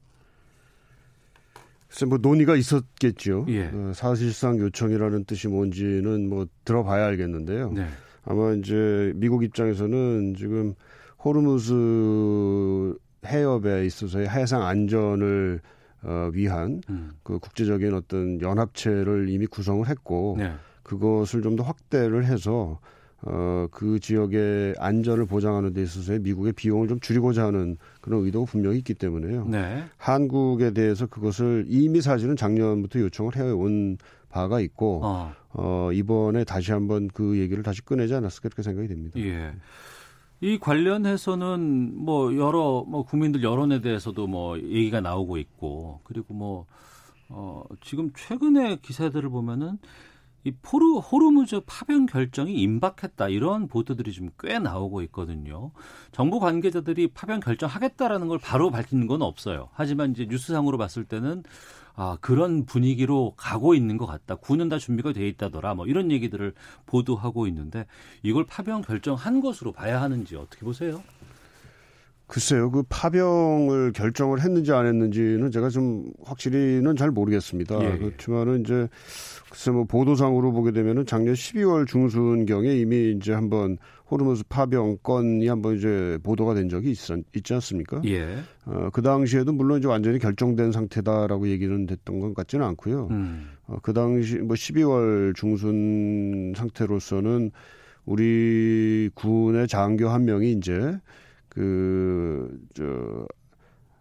글쎄 뭐 논의가 있었겠죠. 예. 어, 사실상 요청이라는 뜻이 뭔지는 뭐 들어봐야 알겠는데요. 네. 아마 이제 미국 입장에서는 지금 호르무즈 해협에 있어서의 해상 안전을 어, 위한 음. 그 국제적인 어떤 연합체를 이미 구성을 했고 네. 그것을 좀 더 확대를 해서 어, 그 지역의 안전을 보장하는 데 있어서의 미국의 비용을 좀 줄이고자 하는 그런 의도가 분명히 있기 때문에요. 네. 한국에 대해서 그것을 이미 사실은 작년부터 요청을 해온 바가 있고 어. 어 이번에 다시 한번 그 얘기를 다시 꺼내지 않았을까 그렇게 생각이 됩니다. 예. 이 관련해서는 뭐 여러 뭐 국민들 여론에 대해서도 뭐 얘기가 나오고 있고 그리고 뭐 어, 지금 최근에 기사들을 보면은 이 포르 호르무즈 파병 결정이 임박했다 이런 보도들이 좀 꽤 나오고 있거든요. 정부 관계자들이 파병 결정하겠다라는 걸 바로 밝히는 건 없어요. 하지만 이제 뉴스상으로 봤을 때는 아, 그런 분위기로 가고 있는 것 같다. 구는 다 준비가 돼 있다더라. 뭐 이런 얘기들을 보도하고 있는데 이걸 파병 결정한 것으로 봐야 하는지 어떻게 보세요? 글쎄요, 그 파병을 결정을 했는지 안 했는지는 제가 좀 확실히는 잘 모르겠습니다. 예, 예. 그렇지만은 이제 글쎄 뭐 보도상으로 보게 되면은 작년 12월 중순경에 이미 이제 한번 호르무즈 파병 건이 한번 이제 보도가 된 적이 있, 있지 않습니까? 예. 어, 그 당시에도 물론 이제 완전히 결정된 상태다라고 얘기는 됐던 것 같지는 않고요. 음. 어, 그 당시 뭐 12월 중순 상태로서는 우리 군의 장교 한 명이 이제 그저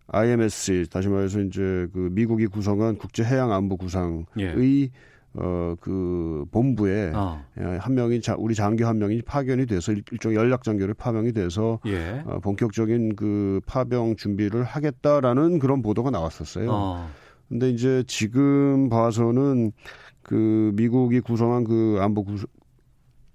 IMSC 다시 말해서 이제 그 미국이 구성한 국제 해양 안보 구상의 예. 어, 그 본부에 어. 예, 한 명이 자, 우리 장교 한 명이 파견이 돼서 일종 연락 장교를 파병이 돼서 예. 어, 본격적인 그 파병 준비를 하겠다라는 그런 보도가 나왔었어요. 어. 근데 이제 지금 봐서는 그 미국이 구성한 그 안보 구,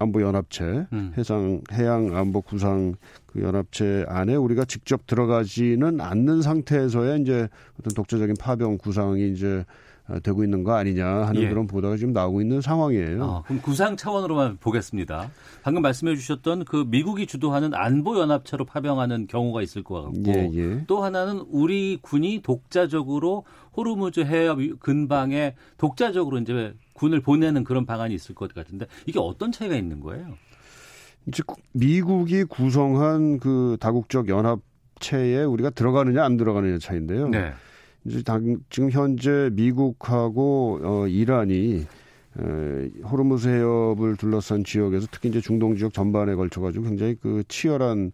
안보 연합체 음. 해상 해양 안보 구상 그 연합체 안에 우리가 직접 들어가지는 않는 상태에서의 이제 어떤 독자적인 파병 구상이 이제 어, 되고 있는 거 아니냐 하는 예. 그런 보도가 지금 나오고 있는 상황이에요. 어, 그럼 구상 차원으로만 보겠습니다. 방금 말씀해 주셨던 그 미국이 주도하는 안보 연합체로 파병하는 경우가 있을 것 같고 예, 예. 또 하나는 우리 군이 독자적으로 호르무즈 해협 근방에 독자적으로 이제 군을 보내는 그런 방안이 있을 것 같은데 이게 어떤 차이가 있는 거예요? 즉 미국이 구성한 그 다국적 연합체에 우리가 들어가느냐 안 들어가느냐 차인데요. 네. 이제 당, 지금 현재 미국하고 어, 이란이 에, 호르무즈 해협을 둘러싼 지역에서 특히 이제 중동 지역 전반에 걸쳐 가지고 굉장히 그 치열한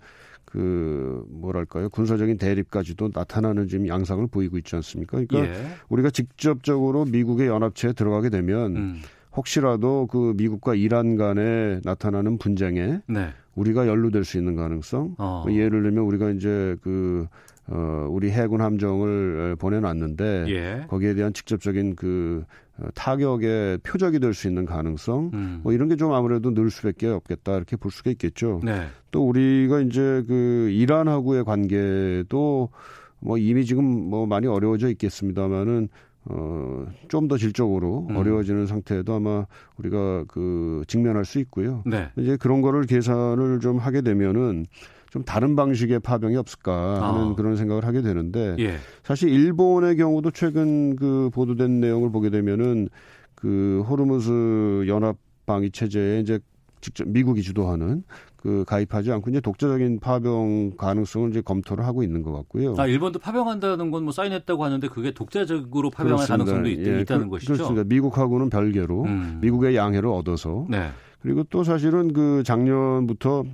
그그 뭐랄까요 군사적인 대립까지도 나타나는 지금 양상을 보이고 있지 않습니까? 그러니까 예. 우리가 직접적으로 미국의 연합체에 들어가게 되면 음. 혹시라도 그 미국과 이란 간에 나타나는 분쟁에 네. 우리가 연루될 수 있는 가능성. 어. 뭐 예를 들면 우리가 이제 그 어, 우리 해군 함정을 보내놨는데 예. 거기에 대한 직접적인 그 어, 타격의 표적이 될 수 있는 가능성 음. 뭐 이런 게 좀 아무래도 늘 수밖에 없겠다 이렇게 볼 수가 있겠죠. 네. 또 우리가 이제 그 이란하고의 관계도 뭐 이미 지금 뭐 많이 어려워져 있겠습니다만은 어, 좀 더 질적으로 음. 어려워지는 상태에도 아마 우리가 그 직면할 수 있고요. 네. 이제 그런 거를 계산을 좀 하게 되면은 좀 다른 방식의 파병이 없을까 하는 아. 그런 생각을 하게 되는데 예. 사실 일본의 경우도 최근 그 보도된 내용을 보게 되면은 그 호르무즈 연합 방위 체제에 이제 직접 미국이 주도하는 그 가입하지 않고 이제 독자적인 파병 가능성을 이제 검토를 하고 있는 것 같고요. 아 일본도 파병한다는 건 뭐 사인했다고 하는데 그게 독자적으로 파병할 그렇습니다. 가능성도 있, 예, 다는 그, 것이죠. 그렇습니다. 미국하고는 별개로 음. 미국의 양해를 얻어서 네. 그리고 또 사실은 그 작년부터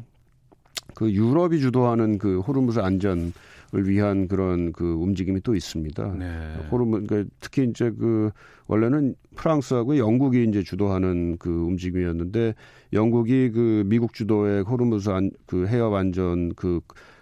그 유럽이 주도하는 그 호르무즈 안전 을 위한 그런 그 움직임이 또 있습니다. 네. 호르몬 그러니까 특히 이제 그 원래는 프랑스하고 영국이 이제 주도하는 그 움직임이었는데 영국이 그 미국 주도의 호르무즈 안, 그 해협 안전 그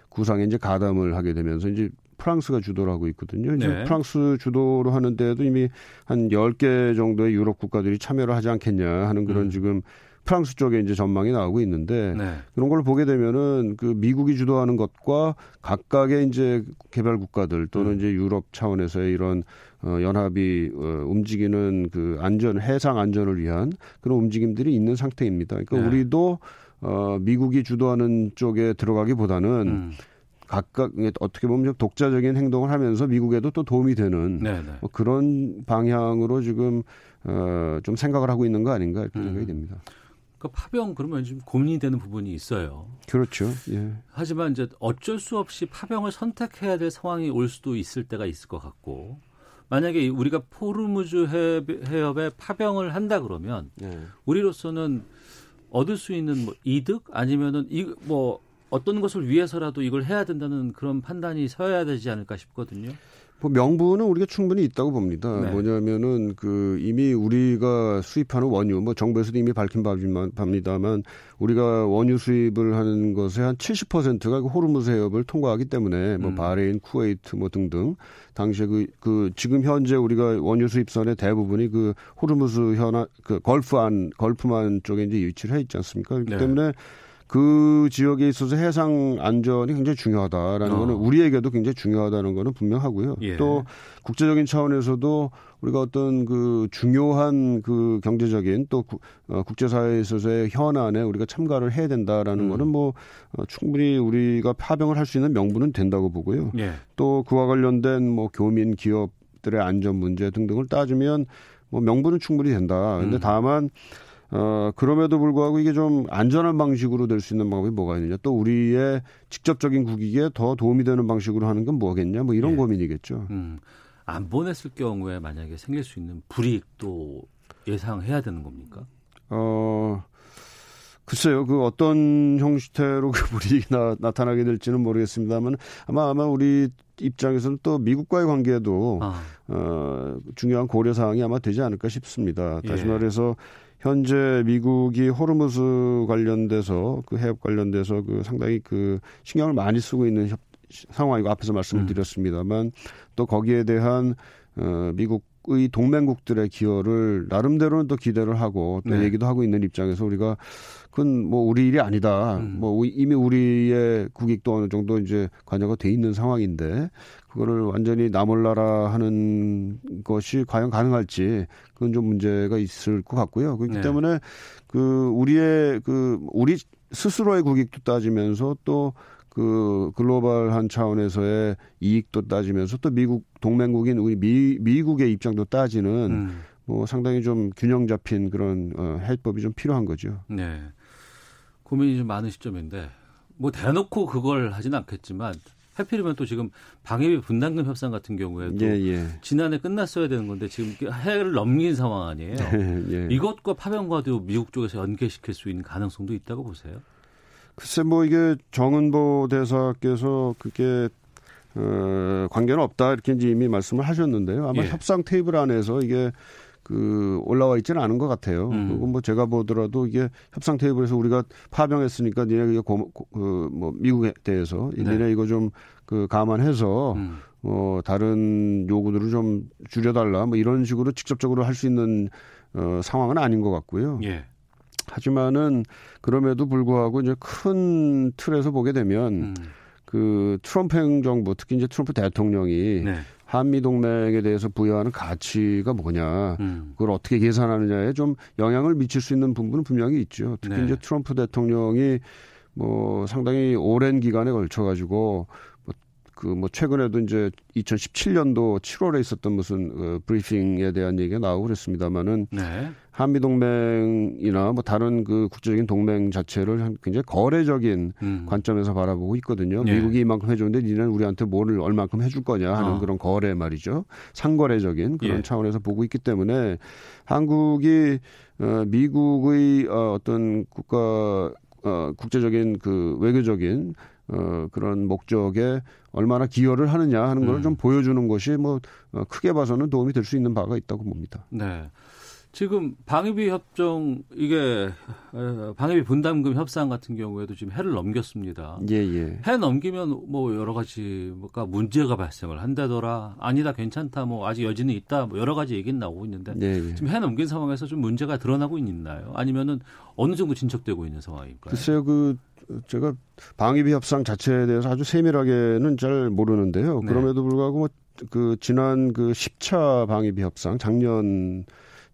구상에 이제 가담을 하게 되면서 이제 프랑스가 주도를 하고 있거든요. 이제 네. 프랑스 주도로 하는데도 이미 한 10개 정도의 유럽 국가들이 참여를 하지 않겠냐 하는 그런 음. 지금 프랑스 쪽에 이제 전망이 나오고 있는데 네. 그런 걸 보게 되면은 그 미국이 주도하는 것과 각각의 이제 개발 국가들 또는 음. 이제 유럽 차원에서의 이런 어 연합이 어 움직이는 그 안전 해상 안전을 위한 그런 움직임들이 있는 상태입니다. 그러니까 네. 우리도 어 미국이 주도하는 쪽에 들어가기보다는 음. 각각 어떻게 보면 독자적인 행동을 하면서 미국에도 또 도움이 되는 네, 네. 뭐 그런 방향으로 지금 어 좀 생각을 하고 있는 거 아닌가 이렇게 음. 생각이 됩니다. 그 파병 그러면 좀 고민이 되는 부분이 있어요. 그렇죠. 예. 하지만 이제 어쩔 수 없이 파병을 선택해야 될 상황이 올 수도 있을 때가 있을 것 같고 만약에 우리가 포르무즈 해협에 파병을 한다 그러면 예. 우리로서는 얻을 수 있는 뭐 이득 아니면은 이 뭐 어떤 것을 위해서라도 이걸 해야 된다는 그런 판단이 서야 되지 않을까 싶거든요. 뭐 명분은 우리가 충분히 있다고 봅니다. 네. 뭐냐면은 그 이미 우리가 수입하는 원유, 뭐 정부에서도 이미 밝힌 바입니다만 우리가 원유 수입을 하는 것의 한 70%가 그 호르무즈 해협을 통과하기 때문에 뭐 음. 바레인, 쿠웨이트 뭐 등등 당시에 그, 그 지금 현재 우리가 원유 수입선의 대부분이 그 호르무즈 현안 그 걸프안 걸프만 쪽에 이제 위치를 해 있지 않습니까? 그렇기 네. 때문에 그 지역에 있어서 해상 안전이 굉장히 중요하다라는 어. 거는 우리에게도 굉장히 중요하다는 거는 분명하고요. 예. 또 국제적인 차원에서도 우리가 어떤 그 중요한 그 경제적인 또 어, 국제사회에 있어서의 현안에 우리가 참가를 해야 된다라는 음. 거는 뭐 어, 충분히 우리가 파병을 할 수 있는 명분은 된다고 보고요. 예. 또 그와 관련된 뭐 교민 기업들의 안전 문제 등등을 따지면 뭐 명분은 충분히 된다. 근데 음. 다만 어, 그럼에도 불구하고 이게 좀 안전한 방식으로 될 수 있는 방법이 뭐가 있느냐. 또 우리의 직접적인 국익에 더 도움이 되는 방식으로 하는 건 뭐겠냐. 뭐 이런 예. 고민이겠죠. 음. 안 보냈을 경우에 만약에 생길 수 있는 불이익도 예상해야 되는 겁니까? 어, 글쎄요. 그 어떤 형태로 그 불이익이 나, 나타나게 될지는 모르겠습니다만 아마 아마 우리 입장에서는 또 미국과의 관계도 아. 어, 중요한 고려 사항이 아마 되지 않을까 싶습니다. 다시 예. 말해서 현재 미국이 호르무즈 관련돼서 그 해협 관련돼서 그 상당히 그 신경을 많이 쓰고 있는 협, 상황이고 앞에서 말씀을 음. 드렸습니다만 또 거기에 대한 어 미국 의 동맹국들의 기여를 나름대로는 또 기대를 하고 또 네. 얘기도 하고 있는 입장에서 우리가 그건 뭐 우리 일이 아니다. 음. 뭐 이미 우리의 국익도 어느 정도 이제 관여가 돼 있는 상황인데 그거를 완전히 나몰라라 하는 것이 과연 가능할지 그건 좀 문제가 있을 것 같고요. 그렇기 네. 때문에 그 우리의 그 우리 스스로의 국익도 따지면서 또 그 글로벌한 차원에서의 이익도 따지면서 또 미국 동맹국인 우리 미, 미국의 입장도 따지는 음. 뭐 상당히 좀 균형 잡힌 그런 어, 해법이 좀 필요한 거죠. 네. 고민이 좀 많은 시점인데 뭐 대놓고 그걸 하진 않겠지만 하필이면 또 지금 방위비 분담금 협상 같은 경우에도 예, 예. 지난해 끝났어야 되는 건데 지금 해를 넘긴 상황 아니에요. 예, 예. 이것과 파병과도 미국 쪽에서 연계시킬 수 있는 가능성도 있다고 보세요. 글쎄 뭐 이게 정은보 대사께서 그게 어, 관계는 없다 이렇게 이제 이미 말씀을 하셨는데요. 아마 예. 협상 테이블 안에서 이게 그 올라와 있지는 않은 것 같아요. 음. 그리고 뭐 제가 보더라도 이게 협상 테이블에서 우리가 파병했으니까 니네 그뭐 미국에 대해서 네. 니네 이거 좀 그 감안해서 음. 뭐 다른 요구들을 좀 줄여달라 뭐 이런 식으로 직접적으로 할 수 있는 어, 상황은 아닌 것 같고요. 예. 하지만은 그럼에도 불구하고 이제 큰 틀에서 보게 되면 음. 그 트럼프 행정부 특히 이제 트럼프 대통령이 네. 한미 동맹에 대해서 부여하는 가치가 뭐냐, 음. 그걸 어떻게 계산하느냐에 좀 영향을 미칠 수 있는 부분은 분명히 있죠. 특히 네. 이제 트럼프 대통령이 뭐 상당히 오랜 기간에 걸쳐 가지고 그뭐 최근에도 이제 2017년도 7월에 있었던 무슨 그 브리핑에 대한 얘기가 나오고 그랬습니다만은 네. 한미 동맹이나 뭐 다른 그 국제적인 동맹 자체를 굉장히 거래적인 음. 관점에서 바라보고 있거든요. 네. 미국이 이만큼 해줬는데 니는 우리한테 뭐를 얼만큼 해줄 거냐 하는 어. 그런 거래 말이죠. 상거래적인 그런 예. 차원에서 보고 있기 때문에 한국이 어, 미국의 어, 어떤 국가 어, 국제적인 그 외교적인 어, 그런 목적에 얼마나 기여를 하느냐 하는 걸좀 음. 보여주는 것이 뭐 어, 크게 봐서는 도움이 될 수 있는 바가 있다고 봅니다. 네. 지금 방위비 협정 이게 어, 방위비 분담금 협상 같은 경우에도 지금 해를 넘겼습니다. 예, 예. 해 넘기면 뭐 여러 가지 뭐가 문제가 발생을 한다더라. 아니다 괜찮다. 뭐 아직 여지는 있다. 뭐 여러 가지 얘기는 나오고 있는데 예, 예. 지금 해 넘긴 상황에서 좀 문제가 드러나고 있나요? 아니면은 어느 정도 진척되고 있는 상황일까요? 글쎄요. 그 제가 방위비 협상 자체에 대해서 아주 세밀하게는 잘 모르는데요. 네. 그럼에도 불구하고 뭐 그 지난 그 10차 방위비 협상 작년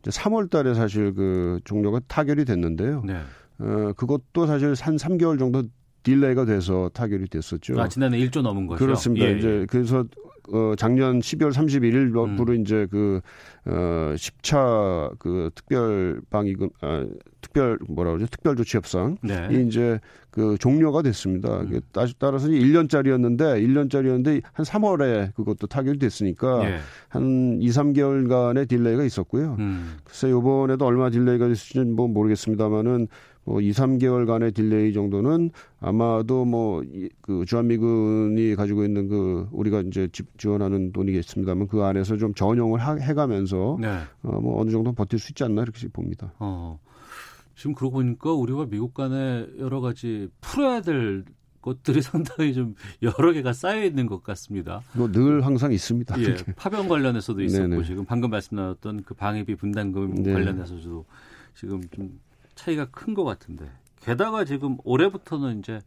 3월 달에 사실 그 종료가 타결이 됐는데요. 네. 어, 그것도 사실 한 3개월 정도 delay가 돼서 타결이 됐었죠. 아, 지난해 1조 넘은 거죠. 그렇습니다. 예, 이제 예. 그래서 어, 작년 12월 31일부로 음. 이제 그, 어, 10차 그 특별 방위금, 아, 특별, 뭐라 그러죠? 특별 조치 협상이 네. 이제 그 종료가 됐습니다. 음. 따라서 1년짜리였는데, 1년짜리였는데 한 3월에 그것도 타결이 됐으니까 네. 한 2, 3개월간의 delay가 있었고요. 음. 글쎄, 요번에도 얼마 delay가 됐을지는 뭐 모르겠습니다만은 뭐 2, 3개월간의 delay 정도는 아마도 뭐 그 주한미군이 가지고 있는 그 우리가 이제 지원하는 돈이겠습니다만 그 안에서 좀 전용을 하, 해가면서 네. 어 뭐 어느 정도 버틸 수 있지 않나 이렇게 봅니다. 어. 지금 그러고 보니까 우리가 미국 간에 여러 가지 풀어야 될 것들이 상당히 좀 여러 개가 쌓여 있는 것 같습니다. 뭐 늘 항상 있습니다. 예, 파병 관련해서도 있었고 네네. 지금 방금 말씀 나눴던 그 방위비 분담금 네. 관련해서도 지금 좀 차이가 큰 것 같은데 게다가 지금 올해부터는 이제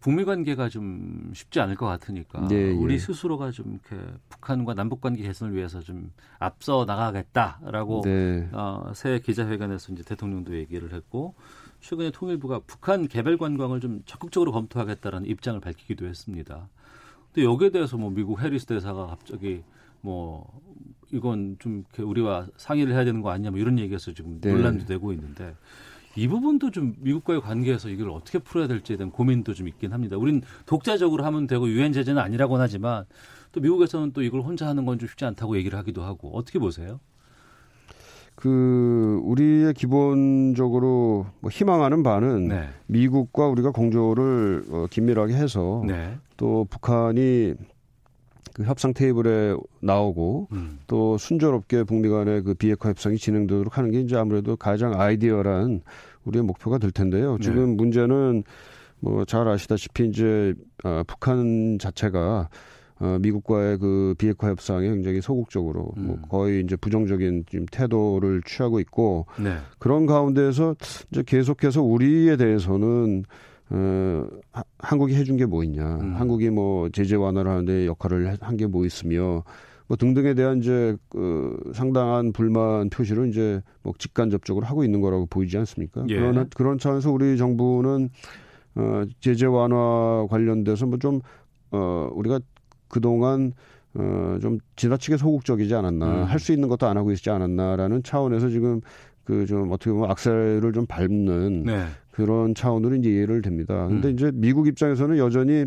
북미 관계가 좀 쉽지 않을 것 같으니까 네, 우리 예. 스스로가 좀 이렇게 북한과 남북 관계 개선을 위해서 좀 앞서 나가겠다라고 네. 어, 새 기자회견에서 이제 대통령도 얘기를 했고 최근에 통일부가 북한 개별 관광을 좀 적극적으로 검토하겠다라는 입장을 밝히기도 했습니다. 근데 여기에 대해서 뭐 미국 해리스 대사가 갑자기 뭐 이건 좀 우리와 상의를 해야 되는 거 아니냐 뭐 이런 얘기에서 지금 네. 논란도 되고 있는데 이 부분도 좀 미국과의 관계에서 이걸 어떻게 풀어야 될지에 대한 고민도 좀 있긴 합니다. 우린 독자적으로 하면 되고 유엔 제재는 아니라고는 하지만 또 미국에서는 또 이걸 혼자 하는 건 좀 쉽지 않다고 얘기를 하기도 하고 어떻게 보세요? 그 우리의 기본적으로 뭐 희망하는 바는 네. 미국과 우리가 공조를 어, 긴밀하게 해서 네. 또 북한이 그 협상 테이블에 나오고 음. 또 순조롭게 북미 간의 그 비핵화 협상이 진행되도록 하는 게 이제 아무래도 가장 아이디어란 우리의 목표가 될 텐데요. 네. 지금 네. 문제는 뭐 잘 아시다시피 이제 아, 북한 자체가 어, 미국과의 그 비핵화 협상에 굉장히 소극적으로 뭐 음. 뭐 거의 이제 부정적인 지금 태도를 취하고 있고 네. 그런 가운데에서 이제 계속해서 우리에 대해서는 어, 하, 한국이 해준 게 뭐 있냐. 음. 한국이 뭐 제재 완화를 하는데 역할을 한 게 뭐 있으며 뭐 등등에 대한 이제 그 상당한 불만 표시를 이제 뭐 직간접적으로 하고 있는 거라고 보이지 않습니까? 예. 그러나 그런 차원에서 우리 정부는 어 제재 완화 관련돼서 뭐 좀 어 우리가 그동안 어좀 지나치게 소극적이지 않았나 음. 할수 있는 것도 안 하고 있지 않았나라는 차원에서 지금 그 좀 어떻게 보면 악셀을 좀 밟는 네. 그런 차원으로 이제 이해를 됩니다. 근데 음. 이제 미국 입장에서는 여전히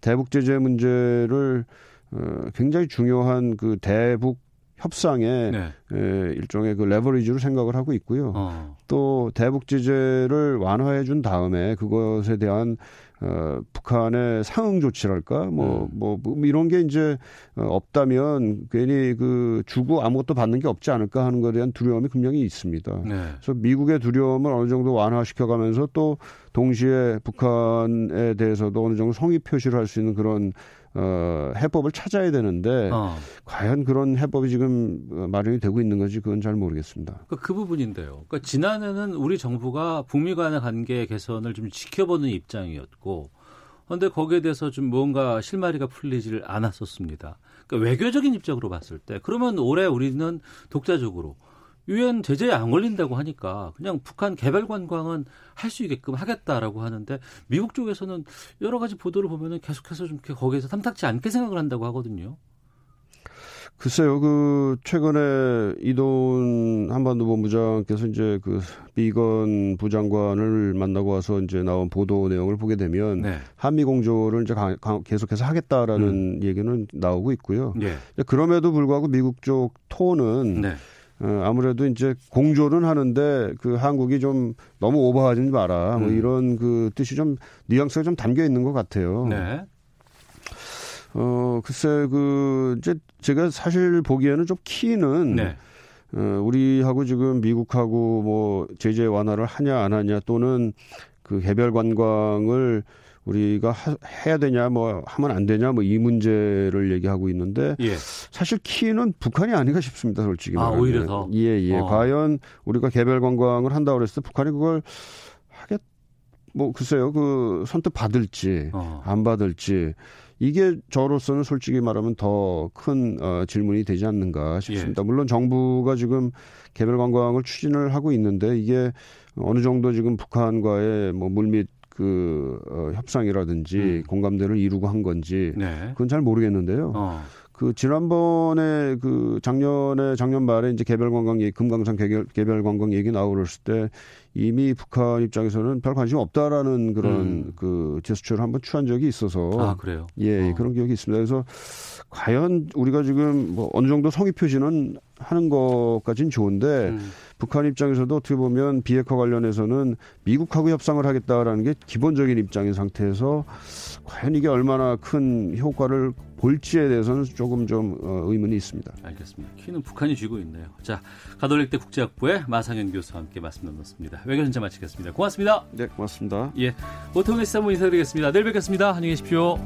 대북 제재 문제를 어, 굉장히 중요한 그 대북 협상의 네. 에, 일종의 그 레버리지로 생각을 하고 있고요. 어. 또 대북 제재를 완화해 준 다음에 그것에 대한 어, 북한의 상응 조치랄까 뭐, 음. 뭐, 뭐 이런 게 이제 어, 없다면 괜히 그 주고 아무것도 받는 게 없지 않을까 하는 것에 대한 두려움이 분명히 있습니다. 네. 그래서 미국의 두려움을 어느 정도 완화시켜가면서 또 동시에 북한에 대해서도 어느 정도 성의 표시를 할 수 있는 그런 어, 해법을 찾아야 되는데 어. 과연 그런 해법이 지금 어, 마련이 되고 있는 건지 그건 잘 모르겠습니다. 그, 그 부분인데요. 그러니까 지난해는 우리 정부가 북미 간의 관계 개선을 좀 지켜보는 입장이었고 그런데 거기에 대해서 좀 뭔가 실마리가 풀리지를 않았었습니다. 그러니까 외교적인 입장으로 봤을 때 그러면 올해 우리는 독자적으로 유엔 제재에 안 걸린다고 하니까 그냥 북한 개발 관광은 할 수 있게끔 하겠다라고 하는데 미국 쪽에서는 여러 가지 보도를 보면은 계속해서 좀 거기에서 탐탁지 않게 생각을 한다고 하거든요. 글쎄요, 그, 최근에 이돈 한반도 본부장께서 이제 그 비건 부장관을 만나고 와서 이제 나온 보도 내용을 보게 되면 네. 한미 공조를 이제 가, 가, 계속해서 하겠다라는 음. 얘기는 나오고 있고요. 네. 그럼에도 불구하고 미국 쪽 톤은 네. 어, 아무래도 이제 공조는 하는데 그 한국이 좀 너무 오버하지 마라. 뭐 음. 이런 그 뜻이 좀 뉘앙스가 좀 담겨 있는 것 같아요. 네. 어, 글쎄 그 이제 제가 사실 보기에는 좀 키는 네. 어, 우리하고 지금 미국하고 뭐 제재 완화를 하냐 안 하냐 또는 그 개별 관광을 우리가 하, 해야 되냐 뭐 하면 안 되냐 뭐 이 문제를 얘기하고 있는데 예. 사실 키는 북한이 아닌가 싶습니다 솔직히 아 말하면. 오히려 더 예예 예. 어. 과연 우리가 개별 관광을 한다 고 그랬을 때 북한이 그걸 하겠 뭐 글쎄요 그 선뜻 받을지 어. 안 받을지 이게 저로서는 솔직히 말하면 더큰 어, 질문이 되지 않는가 싶습니다. 예. 물론 정부가 지금 개별 관광을 추진을 하고 있는데 이게 어느 정도 지금 북한과의 뭐 물밑 그 어, 협상이라든지 음. 공감대를 이루고 한 건지 네. 그건 잘 모르겠는데요. 어. 그 지난번에 그 작년에 작년 말에 이제 개별 관광 얘기 금강산 개별 개별 관광 얘기 나오랬을 때 이미 북한 입장에서는 별 관심 없다라는 그런 음. 그 제스처를 한번 취한 적이 있어서 아 그래요? 예, 어. 그런 기억이 있습니다. 그래서 과연 우리가 지금 뭐 어느 정도 성의 표시는 하는 것까지는 좋은데 음. 북한 입장에서도 어떻게 보면 비핵화 관련해서는 미국하고 협상을 하겠다라는 게 기본적인 입장인 상태에서 과연 이게 얼마나 큰 효과를 볼지에 대해서는 조금 좀 어, 의문이 있습니다. 알겠습니다. 키는 북한이 쥐고 있네요. 자, 가톨릭대 국제학부의 마상현 교수와 함께 말씀 나눴습니다. 외교전자 마치겠습니다. 고맙습니다. 네, 고맙습니다. 예, 오통의 시사모 인사드리겠습니다. 내일 뵙겠습니다. 안녕히 계십시오.